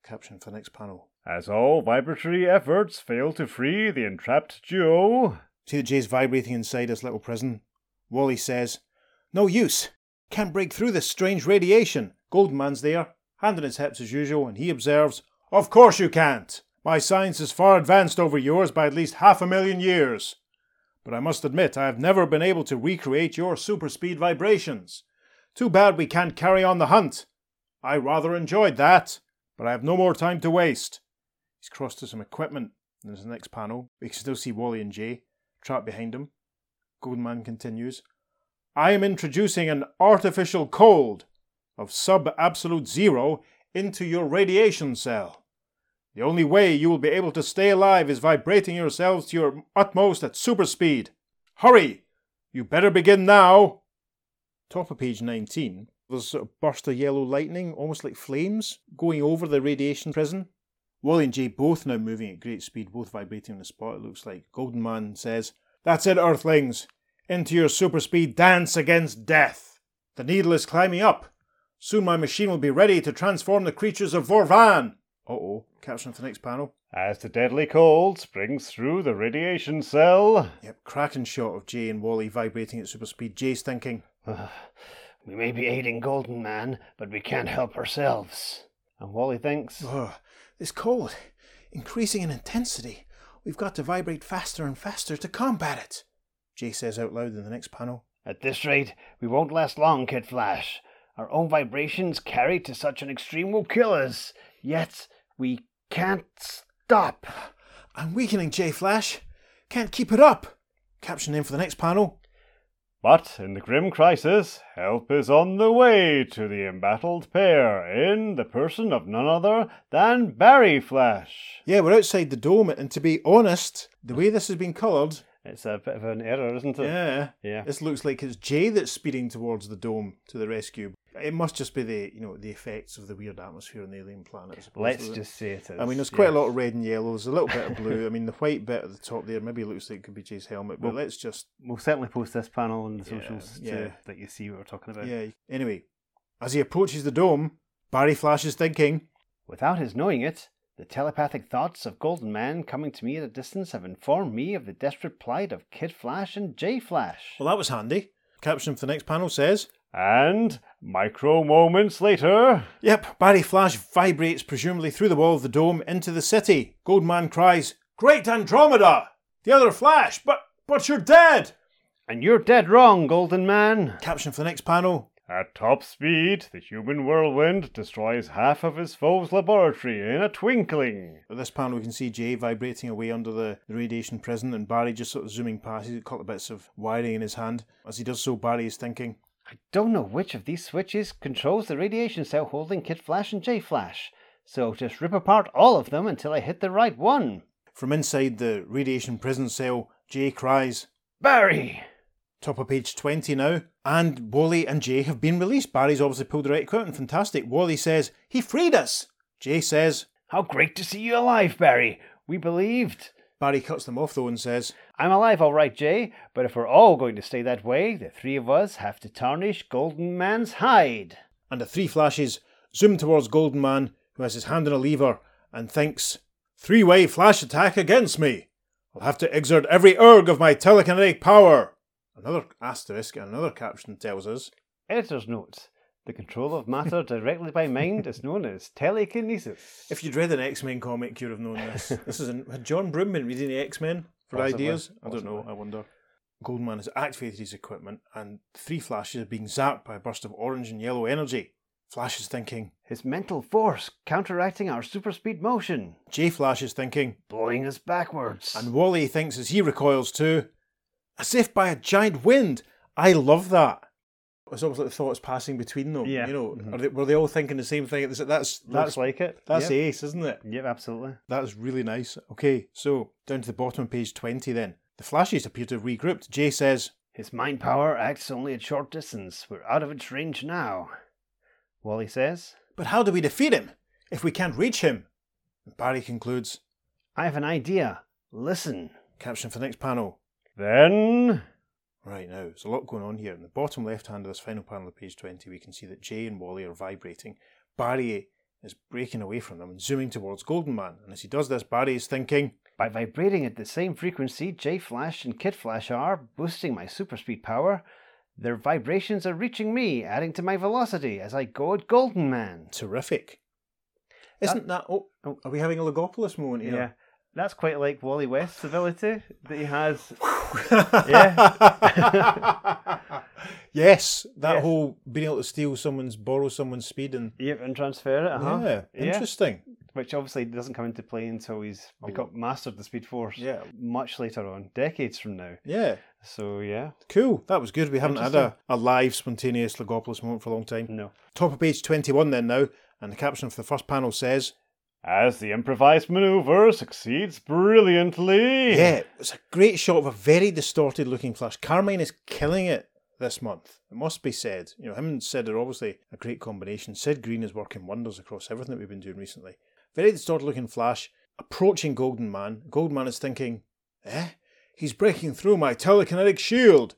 Caption for the next panel. As all vibratory efforts fail to free the entrapped duo, That Jay's vibrating inside his little prison? Wally says, No use. Can't break through this strange radiation. Golden Man's there, hand on his hips as usual, and he observes, Of course you can't. My science is far advanced over yours by at least half a million years. But I must admit, I have never been able to recreate your super speed vibrations. Too bad we can't carry on the hunt. I rather enjoyed that, but I have no more time to waste. He's crossed to some equipment. There's the next panel. We can still see Wally and Jay trapped behind him. Golden Man continues. I am introducing an artificial cold of sub absolute zero into your radiation cell. The only way you will be able to stay alive is vibrating yourselves to your utmost at super speed. Hurry! You better begin now! Top of page 19, there's a burst of yellow lightning, almost like flames, going over the radiation prison. Wally and Jay both now moving at great speed, both vibrating on the spot, it looks like. Golden Man says, That's it, Earthlings! Into your super speed dance against death! The needle is climbing up! Soon my machine will be ready to transform the creatures of Vorvan! Uh oh, caption for the next panel. as the deadly cold springs through the radiation cell, Yep, cracking shot of Jay and Wally vibrating at super speed. Jay's thinking, We may be aiding Golden Man, but we can't help ourselves. And Wally thinks, Oh, this cold, increasing in intensity. We've got to vibrate faster and faster to combat it. Jay says out loud in the next panel. At this rate, we won't last long, Kid Flash. Our own vibrations carried to such an extreme will kill us. Yet, we can't stop. I'm weakening, Jay Flash. Can't keep it up. Caption in for the next panel. But in the grim crisis, help is on the way to the embattled pair in the person of none other than Barry Flash. Yeah, we're outside the dome, and to be honest, the way this has been coloured, It's a bit of an error, isn't it? yeah, Yeah. this looks like it's Jay that's speeding towards the dome to the rescue. It must just be the you know the effects of the weird atmosphere on the alien planet. I suppose. Let's just say it is. I mean, there's quite a lot of red and yellow. There's a little bit of blue. I mean, the white bit at the top there maybe looks like it could be Jay's helmet, but Well- let's just We'll certainly post this panel on the Yeah, socials yeah. to that you see what we're talking about. yeah. Anyway, as he approaches the dome, Barry Flash is thinking, Without his knowing it, the telepathic thoughts of Golden Man coming to me at a distance have informed me of the desperate plight of Kid Flash and Jay Flash. "Well, that was handy." Caption for the next panel says, And micro moments later, Yep, Barry Flash vibrates presumably through the wall of the dome into the city. Golden Man cries, Great Andromeda! The other Flash, but but you're dead! And you're dead wrong, Golden Man. Caption for the next panel. at top speed, the human whirlwind destroys half of his foe's laboratory in a twinkling. At this panel, we can see Jay vibrating away under the, the radiation prison, and Barry just sort of zooming past. He's got a couple of bits of wiring in his hand. As he does so, Barry is thinking, I don't know which of these switches controls the radiation cell holding Kid Flash and Jay Flash, so just rip apart all of them until I hit the right one. From inside the radiation prison cell, Jay cries, Barry! Top of page 20 now. And Wally and Jay have been released. Barry's obviously pulled the right equipment. Fantastic. Wally says, He freed us. Jay says, How great to see you alive, Barry! We believed. Barry cuts them off though and says, I'm alive, all right, Jay, but if we're all going to stay that way, the three of us have to tarnish Golden Man's hide. and the three flashes zoom towards Golden Man, who has his hand on a lever and thinks, Three way flash attack against me. I'll have to exert every erg of my telekinetic power. Another asterisk and another caption tells us, Editor's note. The control of matter directly by mind is known as telekinesis. If you'd read an X Men comic, you'd have known this. this is an, had John Broome been reading the X Men for Possibly, ideas? I don't know. I wonder. Golden Man has activated his equipment, and three flashes are being zapped by a burst of orange and yellow energy. Flash is thinking. His mental force counteracting our super speed motion, Jay Flash is thinking. blowing us backwards. And Wally thinks as he recoils too. as if by a giant wind. I love that. It's almost like the thoughts passing between them. Yeah. You know, Mhm. are they, were they all thinking the same thing? That's that's that's, like it. that's yep. ace, isn't it? Yep, absolutely. That's really nice. Okay, so down to the bottom of page 20 then. The flashes appear to have regrouped. Jay says, His mind power acts only at short distance. We're out of its range now. Wally says, But how do we defeat him if we can't reach him? And Barry concludes, I have an idea. Listen. caption for the next panel. Then Right now, there's a lot going on here. In the bottom left hand of this final panel of page 20, we can see that Jay and Wally are vibrating. Barry is breaking away from them and zooming towards Golden Man. And as he does this, Barry is thinking, By vibrating at the same frequency Jay Flash and Kid Flash are, boosting my super speed power, their vibrations are reaching me, adding to my velocity as I go at Golden Man. terrific. Isn't uh, that. Oh, Oh. are we having a Logopolis moment here? Yeah. That's quite like Wally West's ability that he has. Yeah. yes, that Yes. whole being able to steal someone's, borrow someone's speed and. Yep, and transfer it. Uh-huh. Yeah, interesting. Which obviously doesn't come into play until he's become mastered the Speed Force. Yeah. Much later on, decades from now. Yeah, So yeah, cool. That was good. We haven't had a, a live, spontaneous Logopolis moment for a long time. no. Top of page 21 then now, and the caption for the first panel says, as the improvised maneuver succeeds brilliantly. Yeah, it's a great shot of a very distorted looking Flash. Carmine is killing it this month. It must be said. You know, him and Sid are obviously a great combination. Sid Greene is working wonders across everything that we've been doing recently. Very distorted looking Flash approaching Golden Man. Golden Man is thinking, eh? He's breaking through my telekinetic shield.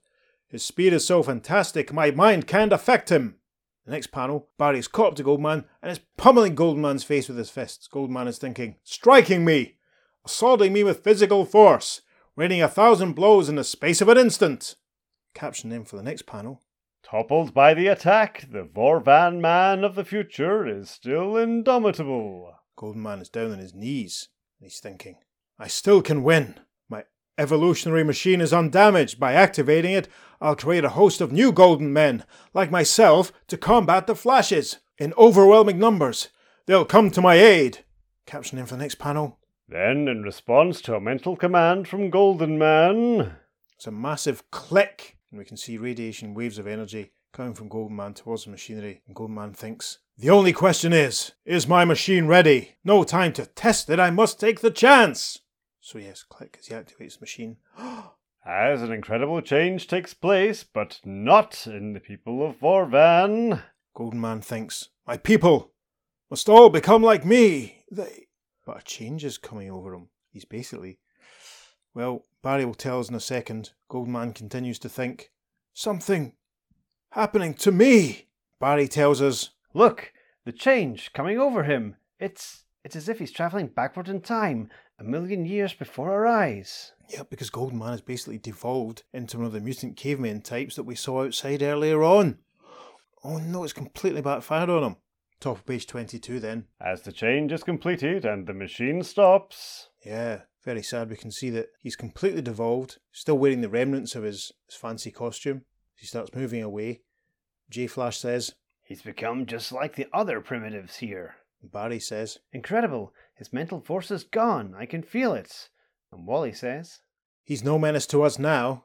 His speed is so fantastic, my mind can't affect him. The next panel, Barry is caught up to Golden Man and is pummeling Golden Man's face with his fists. Golden Man is thinking, striking me, assaulting me with physical force, raining a thousand blows in the space of an instant. Caption name for the next panel. Toppled by the attack, the Vorvan man of the future is still indomitable. Golden Man is down on his knees and he's thinking, I still can win. Evolutionary machine is undamaged. By activating it, I'll create a host of new golden men, like myself, to combat the flashes. In overwhelming numbers, they'll come to my aid. Caption name for the next panel. Then, in response to a mental command from Golden Man, It's a massive click, and we can see radiation waves of energy coming from Golden Man towards the machinery. And Golden Man thinks, The only question is, is my machine ready? No time to test it, I must take the chance. So, yes, click as he activates the machine. as an incredible change takes place, but not in the people of Vorvan. Golden Man thinks, My people must all become like me. They. But a change is coming over him. He's basically. Well, Barry will tell us in a second. Golden Man continues to think, Something happening to me. Barry tells us, Look, the change coming over him. It's it's as if he's traveling backward in time, a million years before our eyes. Yeah, because Golden Man has basically devolved into one of the mutant caveman types that we saw outside earlier on. Oh no, it's completely backfired on him. Top of page 22 then. As the change is completed and the machine stops, Yeah, very sad. We can see that he's completely devolved, still wearing the remnants of his, his fancy costume. He starts moving away. Jay Flash says, He's become just like the other primitives here. Barry says, Incredible. His mental force is gone. I can feel it. And Wally says, He's no menace to us now.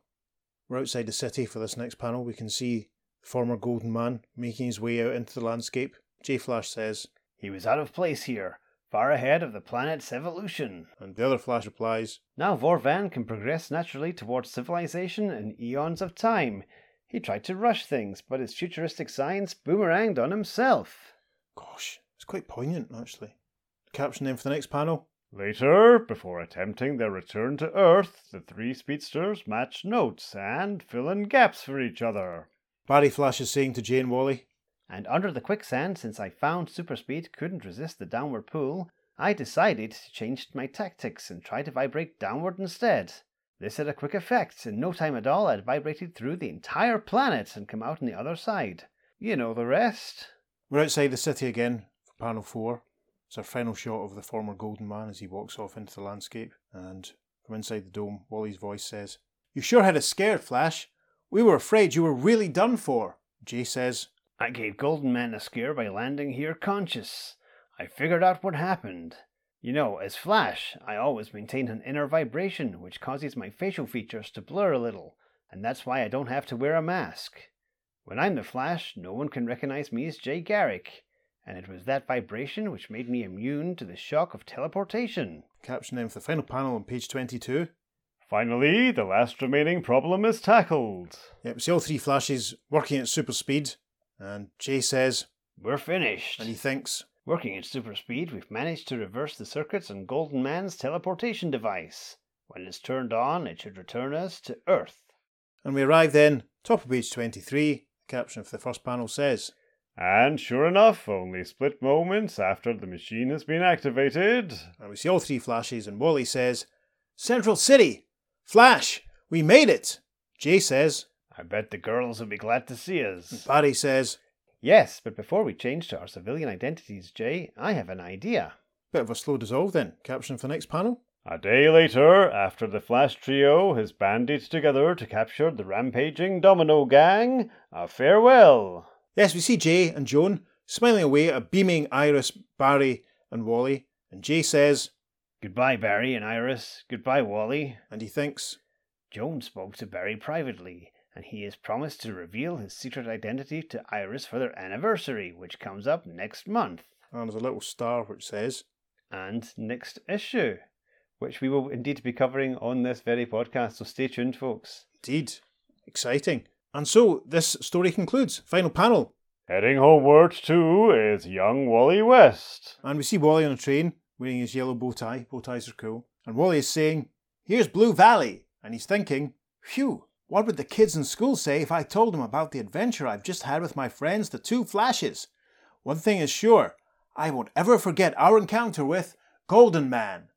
We're outside the city for this next panel. We can see the former Golden Man making his way out into the landscape. Jay Flash says, He was out of place here, far ahead of the planet's evolution. and the other Flash replies, Now Vorvan can progress naturally towards civilization in eons of time. He tried to rush things, but his futuristic science boomeranged on himself. Gosh, it's quite poignant actually. Caption for the next panel. Later, before attempting their return to Earth, the three speedsters match notes and fill in gaps for each other. Barry Flash is saying to Jane Wally, And under the quicksand, since I found superspeed couldn't resist the downward pull, I decided to change my tactics and try to vibrate downward instead. This had a quick effect. In no time at all, I'd vibrated through the entire planet and come out on the other side. You know the rest. We're outside the city again for panel four. It's our final shot of the former Golden Man as he walks off into the landscape. And from inside the dome, Wally's voice says, You sure had us scared, Flash. We were afraid you were really done for. Jay says, I gave Golden Man a scare by landing here conscious. I figured out what happened. You know, as Flash, I always maintain an inner vibration which causes my facial features to blur a little, and that's why I don't have to wear a mask. When I'm the Flash, no one can recognize me as Jay Garrick, and it was that vibration which made me immune to the shock of teleportation. Caption then for the final panel on page 22. Finally, the last remaining problem is tackled. Yep, we see all three flashes working at super speed, and Jay says, We're finished. and he thinks, Working at super speed, we've managed to reverse the circuits on Golden Man's teleportation device. When it's turned on, it should return us to Earth. and we arrive then, top of page 23. The caption for the first panel says, And sure enough, only split moments after the machine has been activated. and we see all three flashes, and Wally says, Central City! Flash! We made it! Jay says, I bet the girls will be glad to see us. Barry says, Yes, but before we change to our civilian identities, Jay, I have an idea. Bit of a slow dissolve then. Caption for the next panel. A day later, after the Flash trio has banded together to capture the rampaging Domino Gang, a farewell. Yes, we see Jay and Joan smiling away at a beaming Iris, Barry, and Wally, and Jay says, Goodbye, Barry and Iris. Goodbye, Wally. and he thinks, Joan spoke to Barry privately, and he has promised to reveal his secret identity to Iris for their anniversary, which comes up next month. and there's a little star which says, And next issue, which we will indeed be covering on this very podcast, so stay tuned, folks. Indeed. Exciting. And so this story concludes. Final panel. Heading homeward too is young Wally West. And we see Wally on a train wearing his yellow bow tie. Bow ties are cool. And Wally is saying, Here's Blue Valley. And he's thinking, Phew, what would the kids in school say if I told them about the adventure I've just had with my friends, the two Flashes? One thing is sure, I won't ever forget our encounter with Golden Man.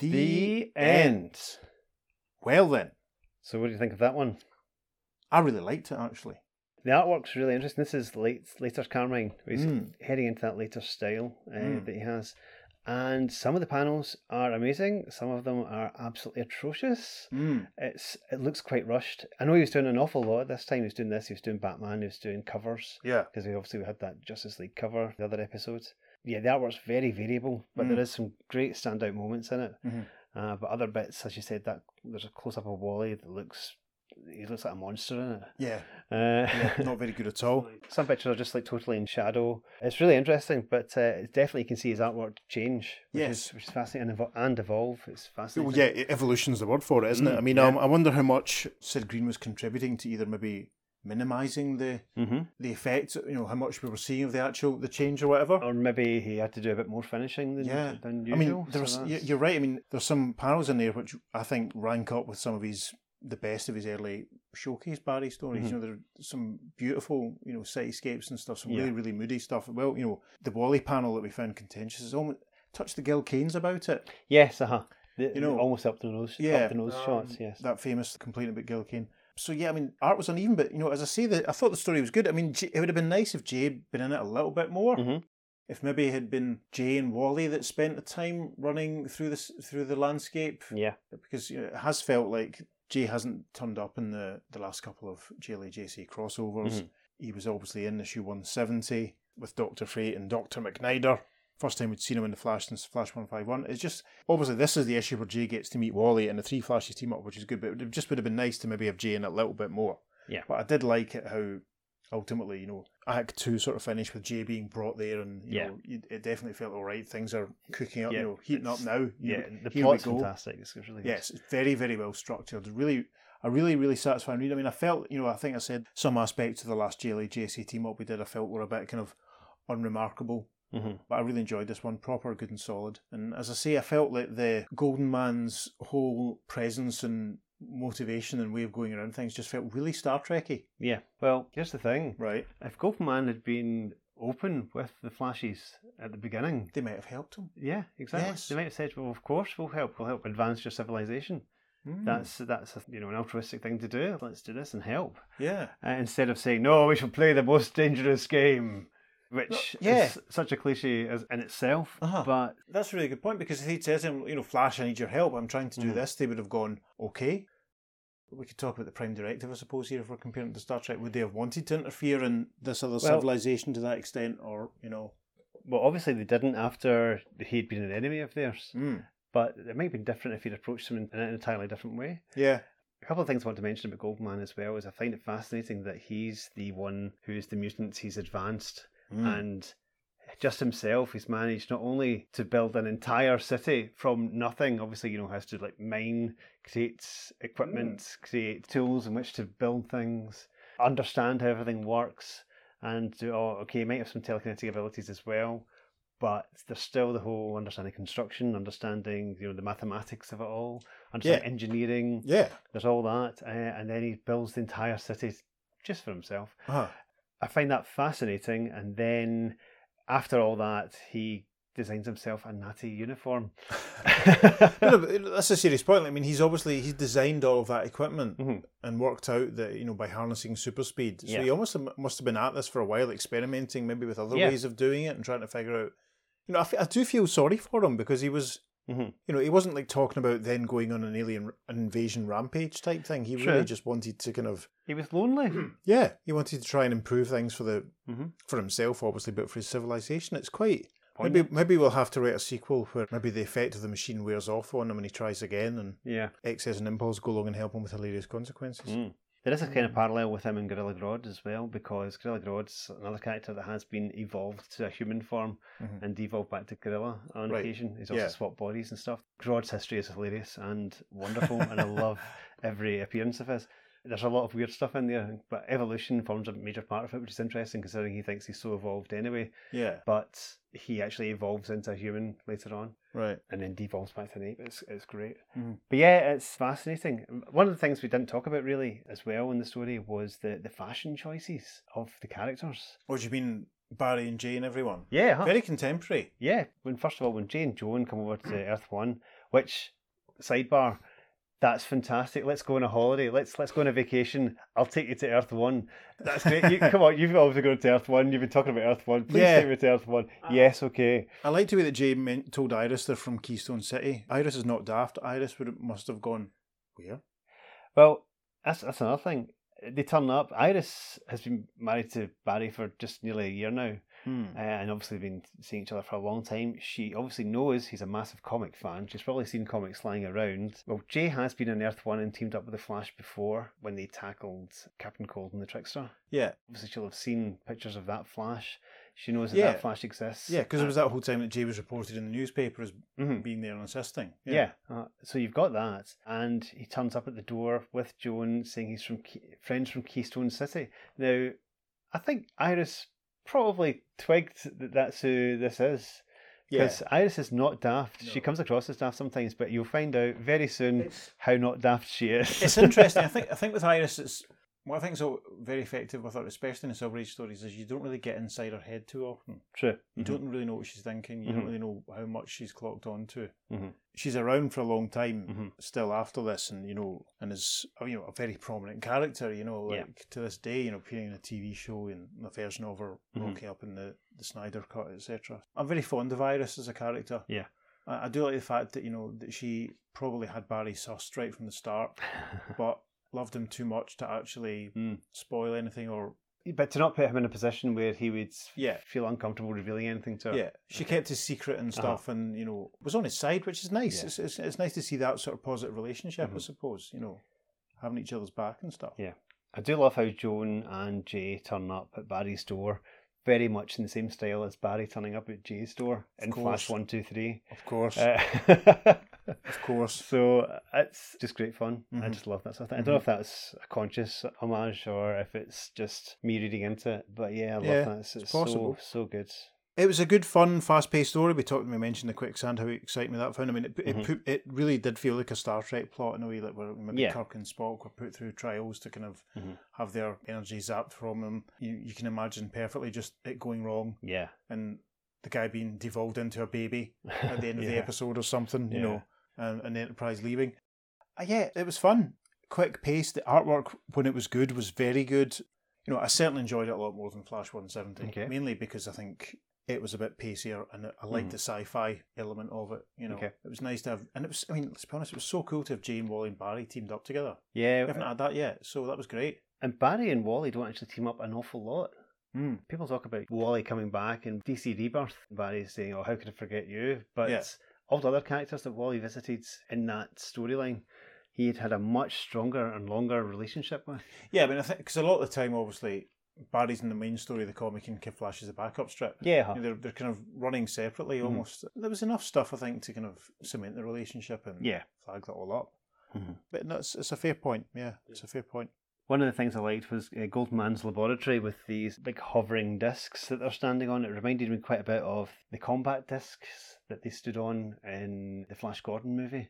The end. Well then, So, what do you think of that one? I really liked it actually. The artwork's really interesting. This is late, later Carmine. He's Mm. heading into that later style uh, Mm. that he has. And some of the panels are amazing. Some of them are absolutely atrocious. Mm. It's it looks quite rushed. I know he was doing an awful lot this time. He was doing this. He was doing Batman. He was doing covers Yeah. because we obviously we had that Justice League cover the other episodes. Yeah, the artwork's very variable, but there Mm. is some great standout moments in it. Mhm. Uh, but other bits, as you said, that there's a close up of Wally that looks he looks like a monster in it. Yeah. Uh, yeah. Not very good at all. some pictures are just like totally in shadow. It's really interesting, but uh, it's definitely you can see his artwork change, which Yes. is which is fascinating and, evo- and evolve. It's fascinating. Well, yeah, evolution's the word for it, isn't it? Mm, I mean, yeah. um, I wonder how much Sid Greene was contributing to either maybe minimising the hmm the effect, you know, how much we were seeing of the actual the change or whatever. Or maybe he had to do a bit more finishing than, yeah, than usual I mean, there's so that's- you're right. I mean, there's some panels in there which I think rank up with some of his the best of his early showcase Barry stories. Mhm. You know, there are some beautiful, you know, cityscapes and stuff. Some Yeah. really, really moody stuff. Well, you know, the Wally panel that we found contentious is almost touched the Gil Kane's about it. yes, uh huh. You You know, almost up the nose, yeah, up the nose um, shots. Yes, that famous complaint about Gil Kane. So yeah, I mean, art was uneven, but you know, as I say, the, I thought the story was good. I mean, it would have been nice if Jay had been in it a little bit more. Mhm. If maybe it had been Jay and Wally that spent the time running through this through the landscape, yeah, because you know, it has felt like Jay hasn't turned up in the the last couple of JLA-JSA crossovers. Mhm. He was obviously in issue one seventy with Doctor Fate and Doctor McNider. First time we'd seen him in the Flash since Flash one five one. It's just obviously this is the issue where Jay gets to meet Wally and the three Flashes team up, which is good. But it just would have been nice to maybe have Jay in a little bit more. Yeah. But I did like it how ultimately, you know, Act Two sort of finished with Jay being brought there, and you Yeah. know, it definitely felt all right. Things are cooking up, Yeah, you know, heating up now. Yeah. know, The plot's fantastic. It's really good. Yes, it's very, very well structured. Really, a really, really satisfying read. I mean, I felt, you know, I think I said some aspects of the last JLA JSA team up we did, I felt were a bit kind of unremarkable. hmm But I really enjoyed this one, proper, good and solid. And as I say, I felt like the Golden Man's whole presence and motivation and way of going around things just felt really Star Trekky. Yeah. Well, here's the thing: Right. if Golden Man had been open with the flashes at the beginning, They might have helped him. yeah, exactly. Yes. They might have said, "Well, of course, we'll help. We'll help advance your civilization." Mm. That's that's a, you know an altruistic thing to do. Let's do this and help. yeah. Uh, instead of saying, "No, we shall play the most dangerous game," which yeah. is such a cliche as in itself. Uh-huh. But That's a really good point because if he'd said to him, you know, Flash, I need your help, I'm trying to do Mhm. this, they would have gone, okay. We could talk about the Prime Directive, I suppose, here if we're comparing it to Star Trek. Would they have wanted to interfere in this other Well- civilization to that extent, or, you know, well, obviously they didn't after he'd been an enemy of theirs, Mm. but it might have been different if he'd approached them in, in an entirely different way. Yeah. A couple of things I want to mention about Golden Man as well is I find it fascinating that he's the one who's the mutant, he's advanced, Mm. and just himself he's managed not only to build an entire city from nothing obviously you know has to like mine create equipment create tools in which to build things understand how everything works and do- oh okay he might have some telekinetic abilities as well but there's still the whole understanding construction understanding you know the mathematics of it all understanding engineering Yeah. there's all that uh, and then he builds the entire city just for himself Uh-huh. I find that fascinating. And then after all that, he designs himself a natty uniform. no, that's a serious point. I mean, he's obviously he's designed all of that equipment Mhm. and worked out that you know by harnessing super speed. So Yeah. he almost must have been at this for a while, experimenting maybe with other Yeah. ways of doing it and trying to figure out. You know, I, fe- I do feel sorry for him because he was, Mhm. you know, he wasn't like talking about then going on an alien an invasion rampage type thing. He Sure. really just wanted to kind of, He was lonely. yeah, he wanted to try and improve things for the Mhm. for himself, obviously, but for his civilization. It's quite. Maybe maybe we'll have to write a sequel where maybe the effect of the machine wears off on him and he tries again, and Yeah. XS and impulse go along and help him with hilarious consequences. Mm. There is a kind of parallel with him and Gorilla Grodd as well, because Gorilla Grodd's another character that has been evolved to a human form Mhm. and devolved back to Gorilla on Right. occasion. He's also Yeah. swapped bodies and stuff. Grodd's history is hilarious and wonderful, and I love every appearance of his. There's a lot of weird stuff in there, but evolution forms a major part of it, which is interesting considering he thinks he's so evolved anyway. Yeah, But he actually evolves into a human later on right. and then devolves back to an ape. It's, it's great. Mhm. But yeah, it's fascinating. One of the things we didn't talk about really as well in the story was the, the fashion choices of the characters. What do you mean, Barry and Jay and everyone? Yeah, huh? Very contemporary. yeah. When first of all, when Jay and Joan come over to Earth One, which sidebar, that's fantastic. Let's go on a holiday. Let's let's go on a vacation. I'll take you to Earth One. That's great. You, come on, you've always gone to Earth One. You've been talking about Earth One. Please Yeah. take me to Earth One. Ah. yes, okay. I like the way that Jay meant, told Iris they're from Keystone City. Iris is not daft. Iris would must have gone, where? Well, that's that's another thing. They turn up. Iris has been married to Barry for just nearly a year now, Hmm. uh, and obviously been seeing each other for a long time. She obviously knows he's a massive comic fan. She's probably seen comics lying around. Well, Jay has been on Earth One and teamed up with the Flash before when they tackled Captain Cold and the Trickster. Yeah, Obviously, she'll have seen pictures of that Flash. She knows that Yeah. that Flash exists. yeah, because it was that whole time that Jay was reported in the newspaper as Mhm. being there and assisting. Yeah. uh, so you've got that, and he turns up at the door with Joan, saying he's from Key- friends from Keystone City. Now, I think Iris probably twigged that that's who this is. yeah. Because Iris is not daft. She comes across as daft sometimes, but you'll find out very soon how not daft she is. it's interesting. I think I think with Iris, it's what I think is so very effective with her, especially in the Silver Age stories, is you don't really get inside her head too often. True. You don't really know what she's thinking. You Mhm. don't really know how much she's clocked on to. Mhm. She's around for a long time Mhm. still after this, and you know, and is you know a very prominent character. You know, like Yeah. to this day, you know, appearing in a TV show and the version of her rocking up in the the Snyder cut, etc. I'm very fond of Iris as a character. Yeah. I, I do like the fact that you know that she probably had Barry sussed right from the start, but loved him too much to actually Mm. spoil anything or But to not put him in a position where he would Yeah. feel uncomfortable revealing anything to her. Yeah, she kept his secret and stuff, and you know was on his side, which is nice. Uh-huh. Yeah. It's, it's it's nice to see that sort of positive relationship, I Mhm. suppose. You know, having each other's back and stuff. Yeah. I do love how Joan and Jay turn up at Barry's door, very much in the same style as Barry turning up at Jay's door in Flash. One Two Three. Of course, Uh, of course. so it's just great fun. I Mhm. just love that sort of thing. I don't know if that's a conscious homage or if it's just me reading into it, but yeah, I love Yeah, that. It's, it's it's possible. so so good. It was a good, fun, fast-paced story. We talked, we mentioned the quicksand, how exciting me that found. I mean, it it, Mhm. put, it really did feel like a Star Trek plot in a way, that where maybe Yeah. Kirk and Spock were put through trials to kind of Mhm. have their energy zapped from them. You you can imagine perfectly just it going wrong Yeah. and the guy being devolved into a baby at the end of the episode or something, you Yeah. know, and, and the Enterprise leaving. Uh, yeah, it was fun. Quick pace. The artwork, when it was good, was very good. You know, I certainly enjoyed it a lot more than Flash 170, Okay. mainly because I think it was a bit pacier and I liked Mhm. the sci fi element of it. You know, Okay. it was nice to have, and it was, I mean, let's be honest, it was so cool to have Jane, Wally, and Barry teamed up together. Yeah, we haven't had that yet, so that was great. And Barry and Wally don't actually team up an awful lot. Mm. People talk about Wally coming back in DC Rebirth. Barry's saying, "Oh, how could I forget you?" But Yeah. all the other characters that Wally visited in that storyline, he had had a much stronger and longer relationship with. Yeah, I mean, I think because a lot of the time, obviously, Barry's in the main story of the comic and Kid Flash is a backup strip. Yeah, They're, they're kind of running separately Mhm. almost. There was enough stuff, I think, to kind of cement the relationship and yeah. flag that all up. Mhm. But no, it's, it's a fair point. Yeah, it's a fair point. One of the things I liked was uh, Golden Man's laboratory with these big hovering discs that they're standing on. It reminded me quite a bit of the combat discs that they stood on in the Flash Gordon movie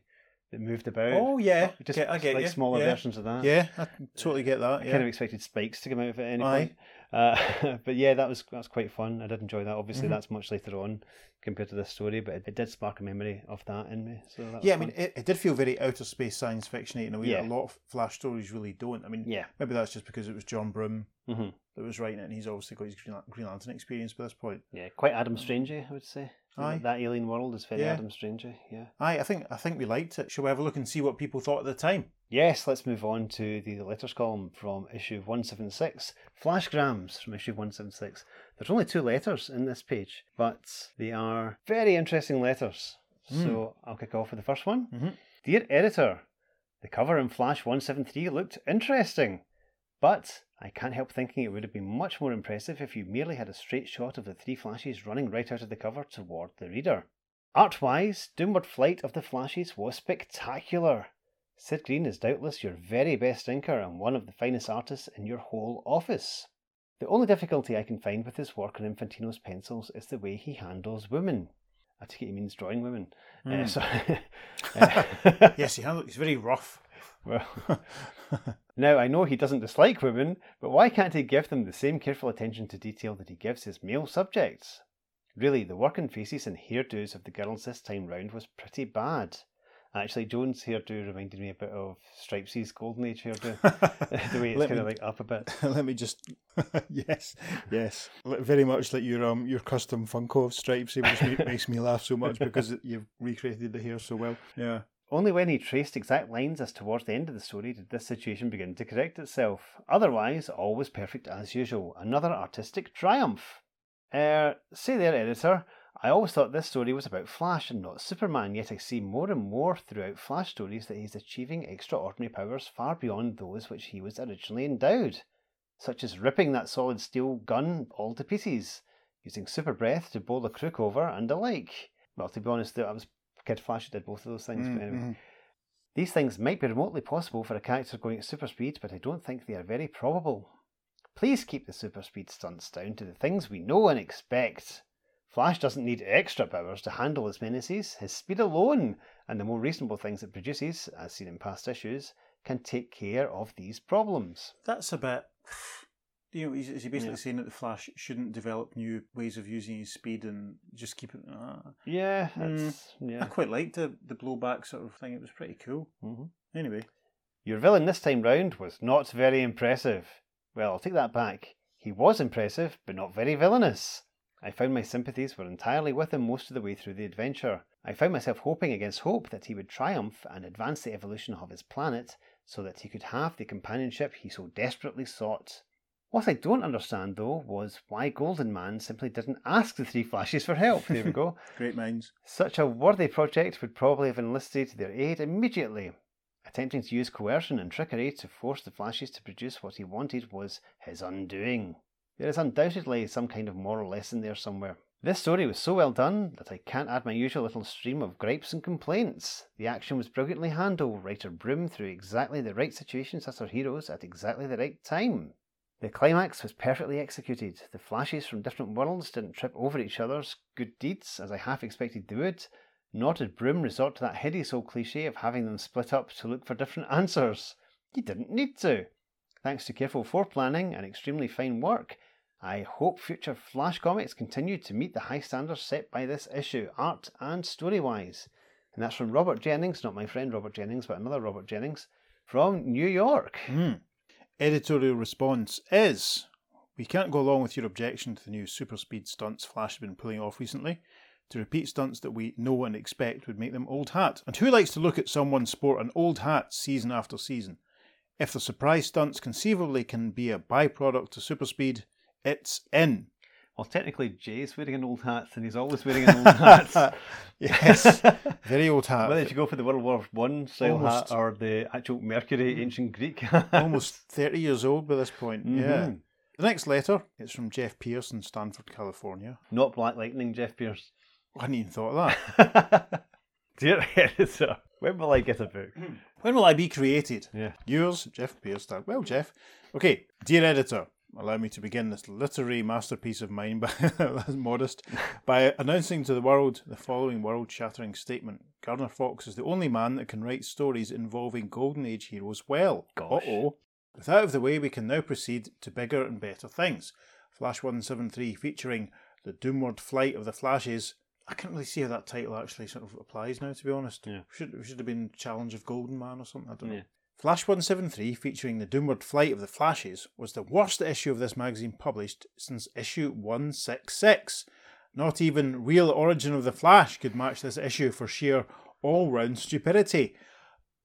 that moved about. Oh, yeah. Oh, just Get- I get like you. smaller Yeah. versions of that. Yeah, I totally get that. I Yeah. kind of expected spikes to come out of it at any Aye. point. Uh, but yeah, that was that's quite fun. I did enjoy that. Obviously, Mhm. that's much later on compared to this story, but it, it did spark a memory of that in me. So that yeah, I mean, it, it did feel very outer space science fiction in a way Yeah. that a lot of Flash stories really don't. I mean, yeah, maybe that's just because it was John Broome hmm that was writing it, and he's obviously got his Green Lantern experience by this point. yeah, quite Adam Strangey, I would say. Aye. That alien world is very Yeah. Adam Strangey. Yeah. Aye, I think I think we liked it. Shall we have a look and see what people thought at the time? Yes, let's move on to the letters column from issue 176. Flashgrams from issue 176. There's only two letters in this page, but they are very interesting letters. So I'll kick off with the first one. Mhm. Dear editor, the cover in Flash 173 looked interesting, but I can't help thinking it would have been much more impressive if you merely had a straight shot of the three Flashes running right out of the cover toward the reader. Art wise, Doomward Flight of the Flashes was spectacular. Sid Greene is doubtless your very best inker and one of the finest artists in your whole office. The only difficulty I can find with his work on Infantino's pencils is the way he handles women. I take it he means drawing women. Uh, Mm. so, Yes, he handled. He's very rough. well, now I know he doesn't dislike women, but why can't he give them the same careful attention to detail that he gives his male subjects? Really, the work and faces and hairdos of the girls this time round was pretty bad. Actually, Jones' hairdo reminded me a bit of Stripesy's Golden Age hairdo. the way it's kind of like up a bit. Let me just. yes, yes. Very much like your um your custom Funko of stripes, which makes me laugh so much because you've recreated the hair so well. Yeah. Only when he traced exact lines as towards the end of the story did this situation begin to correct itself. Otherwise, all was perfect as usual. Another artistic triumph. Er, say there, editor. I always thought this story was about Flash and not Superman, yet I see more and more throughout Flash stories that he's achieving extraordinary powers far beyond those which he was originally endowed, such as ripping that solid steel gun all to pieces, using super breath to bowl a crook over, and the like. Well, to be honest, that was Kid Flash who did both of those things, but anyway. Mhm. These things might be remotely possible for a character going at super speed, but I don't think they are very probable. Please keep the super speed stunts down to the things we know and expect. Flash doesn't need extra powers to handle his menaces. His speed alone, and the more reasonable things it produces, as seen in past issues, can take care of these problems. That's a bit. You know, is, he basically Yeah. saying that the Flash shouldn't develop new ways of using his speed and just keep it? Uh, Yeah, Mm. that's, I quite liked the the blowback sort of thing. It was pretty cool. hmm Anyway, Your villain this time round was not very impressive. Well, I'll take that back. He was impressive, but not very villainous. I found my sympathies were entirely with him most of the way through the adventure. I found myself hoping against hope that he would triumph and advance the evolution of his planet so that he could have the companionship he so desperately sought. What I don't understand, though, was why Golden Man simply didn't ask the three flashes for help. There we go. great minds. Such a worthy project would probably have enlisted their aid immediately. Attempting to use coercion and trickery to force the Flashes to produce what he wanted was his undoing. There is undoubtedly some kind of moral lesson there somewhere. This story was so well done that I can't add my usual little stream of gripes and complaints. The action was brilliantly handled. Writer Broome threw exactly the right situations at her heroes at exactly the right time. The climax was perfectly executed. The flashes from different worlds didn't trip over each other's good deeds, as I half expected they would, nor did Broome resort to that hideous old cliche of having them split up to look for different answers. He didn't need to. Thanks to careful foreplanning and extremely fine work, I hope future Flash comics continue to meet the high standards set by this issue, art and story wise. And that's from Robert Jennings, not my friend Robert Jennings, but another Robert Jennings, from New York. Hmm. Editorial response is We can't go along with your objection to the new super speed stunts Flash has been pulling off recently. To repeat stunts that we know and expect would make them old hat. And who likes to look at someone sport an old hat season after season? If the surprise stunts conceivably can be a byproduct to super speed, It's in. Well, technically, Jay's wearing an old hat, and he's always wearing an old hat. yes, very old hat. Whether you go for the World War One style Almost. hat or the actual Mercury ancient Greek hat. Almost 30 years old by this point. Yeah. Mhm. The next letter is from Jeff Pierce in Stanford, California. Not Black Lightning, Jeff Pierce. I hadn't even thought of that. Dear editor, when will I get a book? When will I be created? Yeah. Yours, Jeff Pierce. Well, Jeff. Okay, dear editor, allow me to begin this literary masterpiece of mine by that's modest by announcing to the world the following world-shattering statement: Gardner Fox is the only man that can write stories involving Golden Age heroes well. Gosh. Uh-oh. With out of the way, we can now proceed to bigger and better things. Flash 173 featuring the doomward flight of the Flashes. I can't really see how that title actually sort of applies now, to be honest. Yeah. Should, it should have been Challenge of Golden Man or something. I don't know. Yeah. Flash 173, featuring the doomward flight of the Flashes, was the worst issue of this magazine published since issue 166. Not even Real Origin of the Flash could match this issue for sheer all round stupidity.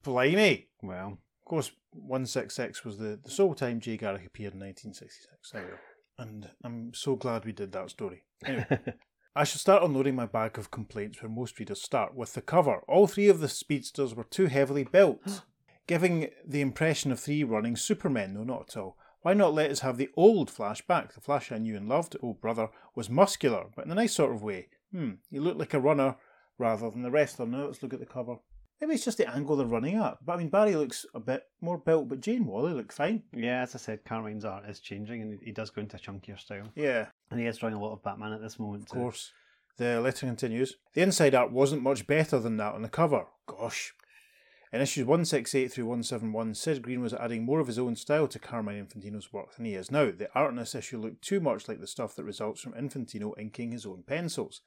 Blimey! Well, Of course, 166 was the, the sole time Jay Garrick appeared in 1966. There. And I'm so glad we did that story. Anyway, I shall start unloading my bag of complaints where most readers start with the cover. All three of the speedsters were too heavily built, giving the impression of three running supermen. No, not at all. Why not let us have the old Flash back? The Flash I knew and loved, oh brother, was muscular, but in a nice sort of way. Hmm, he looked like a runner rather than the wrestler. Now let's look at the cover. Maybe it's just the angle they're running at. But I mean, Barry looks a bit more built, but Jane Wally looked fine. yeah, as I said, Carmine's art is changing and he does go into a chunkier style. Yeah, And he is drawing a lot of Batman at this moment. of course. The letter continues. The inside art wasn't much better than that on the cover. Gosh. In issues 168 through 171, Sid Greene was adding more of his own style to Carmine Infantino's work than he is now. The art in this issue looked too much like the stuff that results from Infantino inking his own pencils.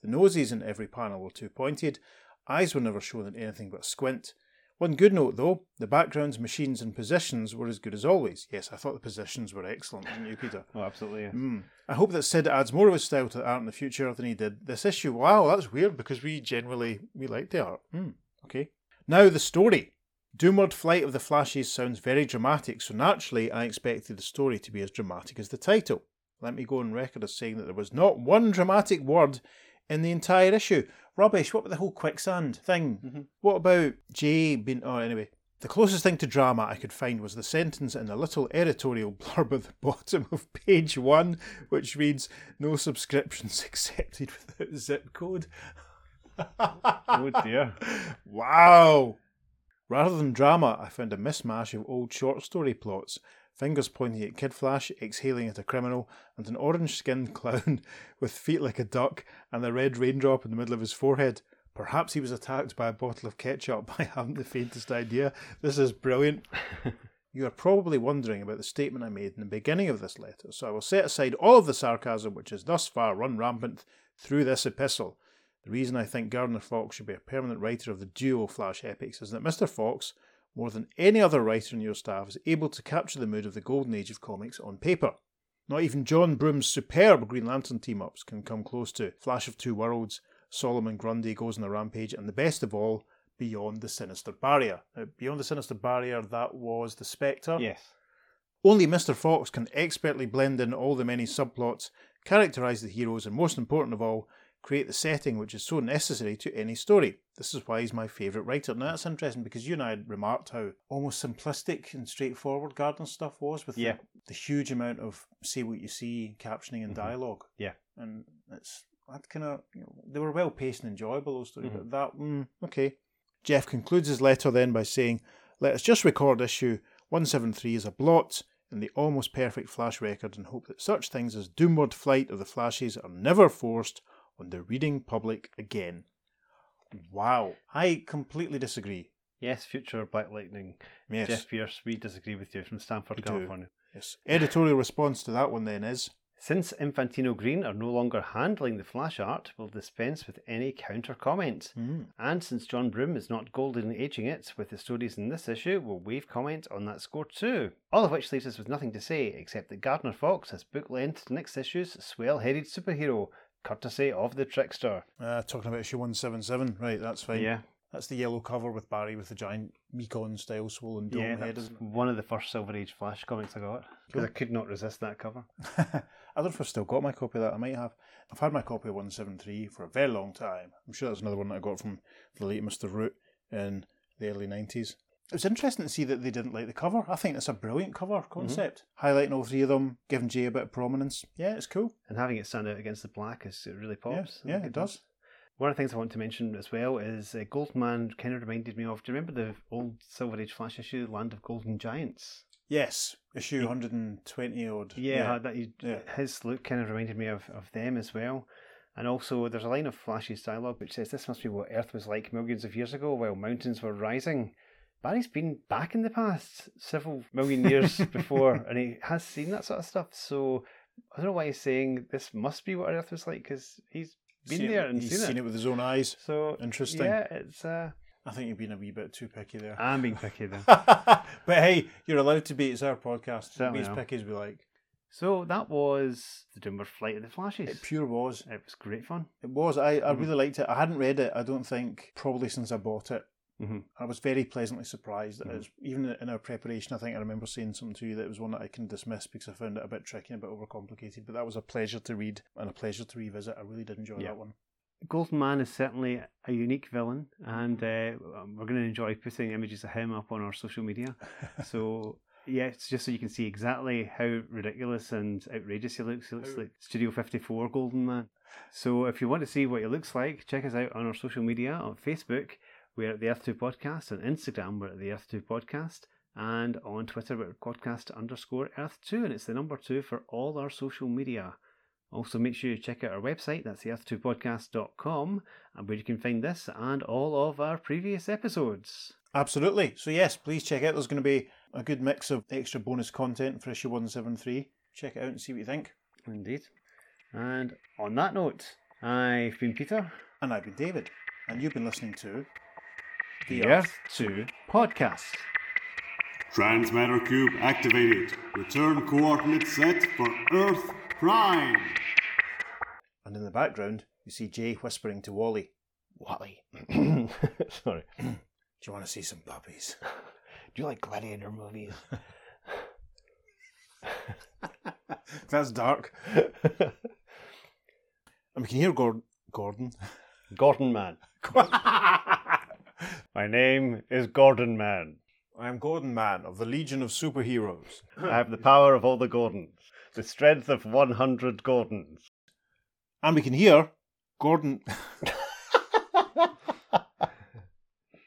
The noses in every panel were too pointed, eyes were never shown in anything but a squint. One good note though, the backgrounds, machines, and positions were as good as always. Yes, I thought the positions were excellent, didn't you, Peter? Oh, absolutely. Yeah. Mm. I hope that Sid adds more of his style to the art in the future than he did this issue. Wow, that's weird because we generally we like the art. Mm. Okay. Now the story. Doomward Flight of the Flashes sounds very dramatic, so naturally I expected the story to be as dramatic as the title. Let me go on record as saying that there was not one dramatic word in the entire issue. Rubbish. What about the whole quicksand thing? Mm-hmm. What about Jay being. Oh, anyway. The closest thing to drama I could find was the sentence in the little editorial blurb at the bottom of page one, which reads, No subscriptions accepted without zip code. Oh dear. Wow! Rather than drama, I found a mismatch of old short story plots, fingers pointing at Kid Flash, exhaling at a criminal, and an orange skinned clown with feet like a duck and a red raindrop in the middle of his forehead. Perhaps he was attacked by a bottle of ketchup. I haven't the faintest idea. This is brilliant. You are probably wondering about the statement I made in the beginning of this letter, so I will set aside all of the sarcasm which has thus far run rampant through this epistle. The reason I think Gardner Fox should be a permanent writer of the duo Flash epics is that Mr. Fox, more than any other writer in your staff, is able to capture the mood of the golden age of comics on paper. Not even John Broome's superb Green Lantern team ups can come close to Flash of Two Worlds, Solomon Grundy goes on a rampage, and the best of all, Beyond the Sinister Barrier. Now, Beyond the Sinister Barrier, that was the Spectre. Yes. Only Mr. Fox can expertly blend in all the many subplots, characterise the heroes, and most important of all, create the setting which is so necessary to any story. This is why he's my favourite writer. Now that's interesting because you and I had remarked how almost simplistic and straightforward Gardner's stuff was with Yeah. the, the huge amount of say what you see, captioning and Mhm. dialogue. Yeah. And it's that kind of you know, they were well paced and enjoyable those stories, Mhm. but that mm, okay. Jeff concludes his letter then by saying, "Let us just record issue 173 as a blot in the almost perfect Flash record and hope that such things as doomward flight of the Flashes are never forced on the reading public again." Wow, I completely disagree. Yes, future Black Lightning. Yes, Jeff Pierce, we disagree with you from Stanford, We do. California. yes. Editorial response to that one then is, Since Infantino Greene are no longer handling the flash art, we'll dispense with any counter comment. hmm, And since John Broome is not golden aging it with the stories in this issue, we'll waive comment on that score too. All of which leaves us with nothing to say except that Gardner Fox has book length next issue's swell headed superhero, courtesy of the Trickster. uh, talking about issue 177. Right, that's fine. Yeah. That's the yellow cover with Barry with the giant Mekon style swollen dome yeah, head, that's one of the first Silver Age Flash comics I got because I could not resist that cover. I don't know if I've still got my copy of that. I might have. I've had my copy of 173 for a very long time. I'm sure that's another one that I got from the late Mr. Root in the early 90s. It was interesting to see that they didn't like the cover. I think it's a brilliant cover concept. Highlighting all three of them, giving Jay a bit of prominence. Yeah, it's cool. And having it stand out against the black is it really pops. I yeah, think it does. One of the things I want to mention as well is uh, Golden Man kind of reminded me of. Do you remember the old Silver Age Flash issue, Land of Golden Giants? Yes, issue 120 odd. Yeah, that you, yeah. his look kind of reminded me of, of them as well. And also, there's a line of Flash's dialogue which says, This must be what Earth was like millions of years ago while mountains were rising. Barry's been back in the past several million years before, and he has seen that sort of stuff. So I don't know why he's saying this must be what Earth was like because he's been Seen it- there and he's seen, seen it. it with his own eyes. So Interesting. Yeah, it's. Uh, I think you've been a wee bit too picky there. I'm being picky then. but hey, you're allowed to be. It's our podcast. Certainly be as picky as we like. So that was the Doomward Flight of the Flashes. It pure was. It was great fun. It was. I, I Mhm. really liked it. I hadn't read it. I don't think probably since I bought it. Mhm. I was very pleasantly surprised. that Mhm. It was, even in our preparation, I think I remember saying something to you that it was one that I can dismiss because I found it a bit tricky and a bit overcomplicated. But that was a pleasure to read and a pleasure to revisit. I really did enjoy Yeah. that one. Golden Man is certainly a unique villain, and uh, we're going to enjoy putting images of him up on our social media. So, yeah, it's just so you can see exactly how ridiculous and outrageous he looks. He looks like Studio 54 Golden Man. So, if you want to see what he looks like, check us out on our social media on Facebook. We're at the Earth 2 Podcast. On Instagram, we're at the Earth 2 Podcast. And on Twitter, we're at podcast underscore Earth 2. And it's the number two for all our social media. Also, make sure you check out our website, that's the earth2podcast.com, and where you can find this and all of our previous episodes. Absolutely. So yes, please check out. There's going to be a good mix of extra bonus content for issue one seven three. Check it out and see what you think. Indeed. And on that note, I've been Peter, And I've been David, and you've been listening to the Earth 2 Podcast. Transmatter cube activated. Return coordinates set for Earth Prime. And in the background, you see Jay whispering to Wally, Wally. Sorry. "Do you want to see some puppies?" Do you like gladiator movies? That's dark. And we can hear Gord- Gordon. Gordon Man. My name is Gordon Man. I am Gordon Man of the Legion of Superheroes. I have the power of all the Gordons, the strength of 100 Gordons. And we can hear Gordon.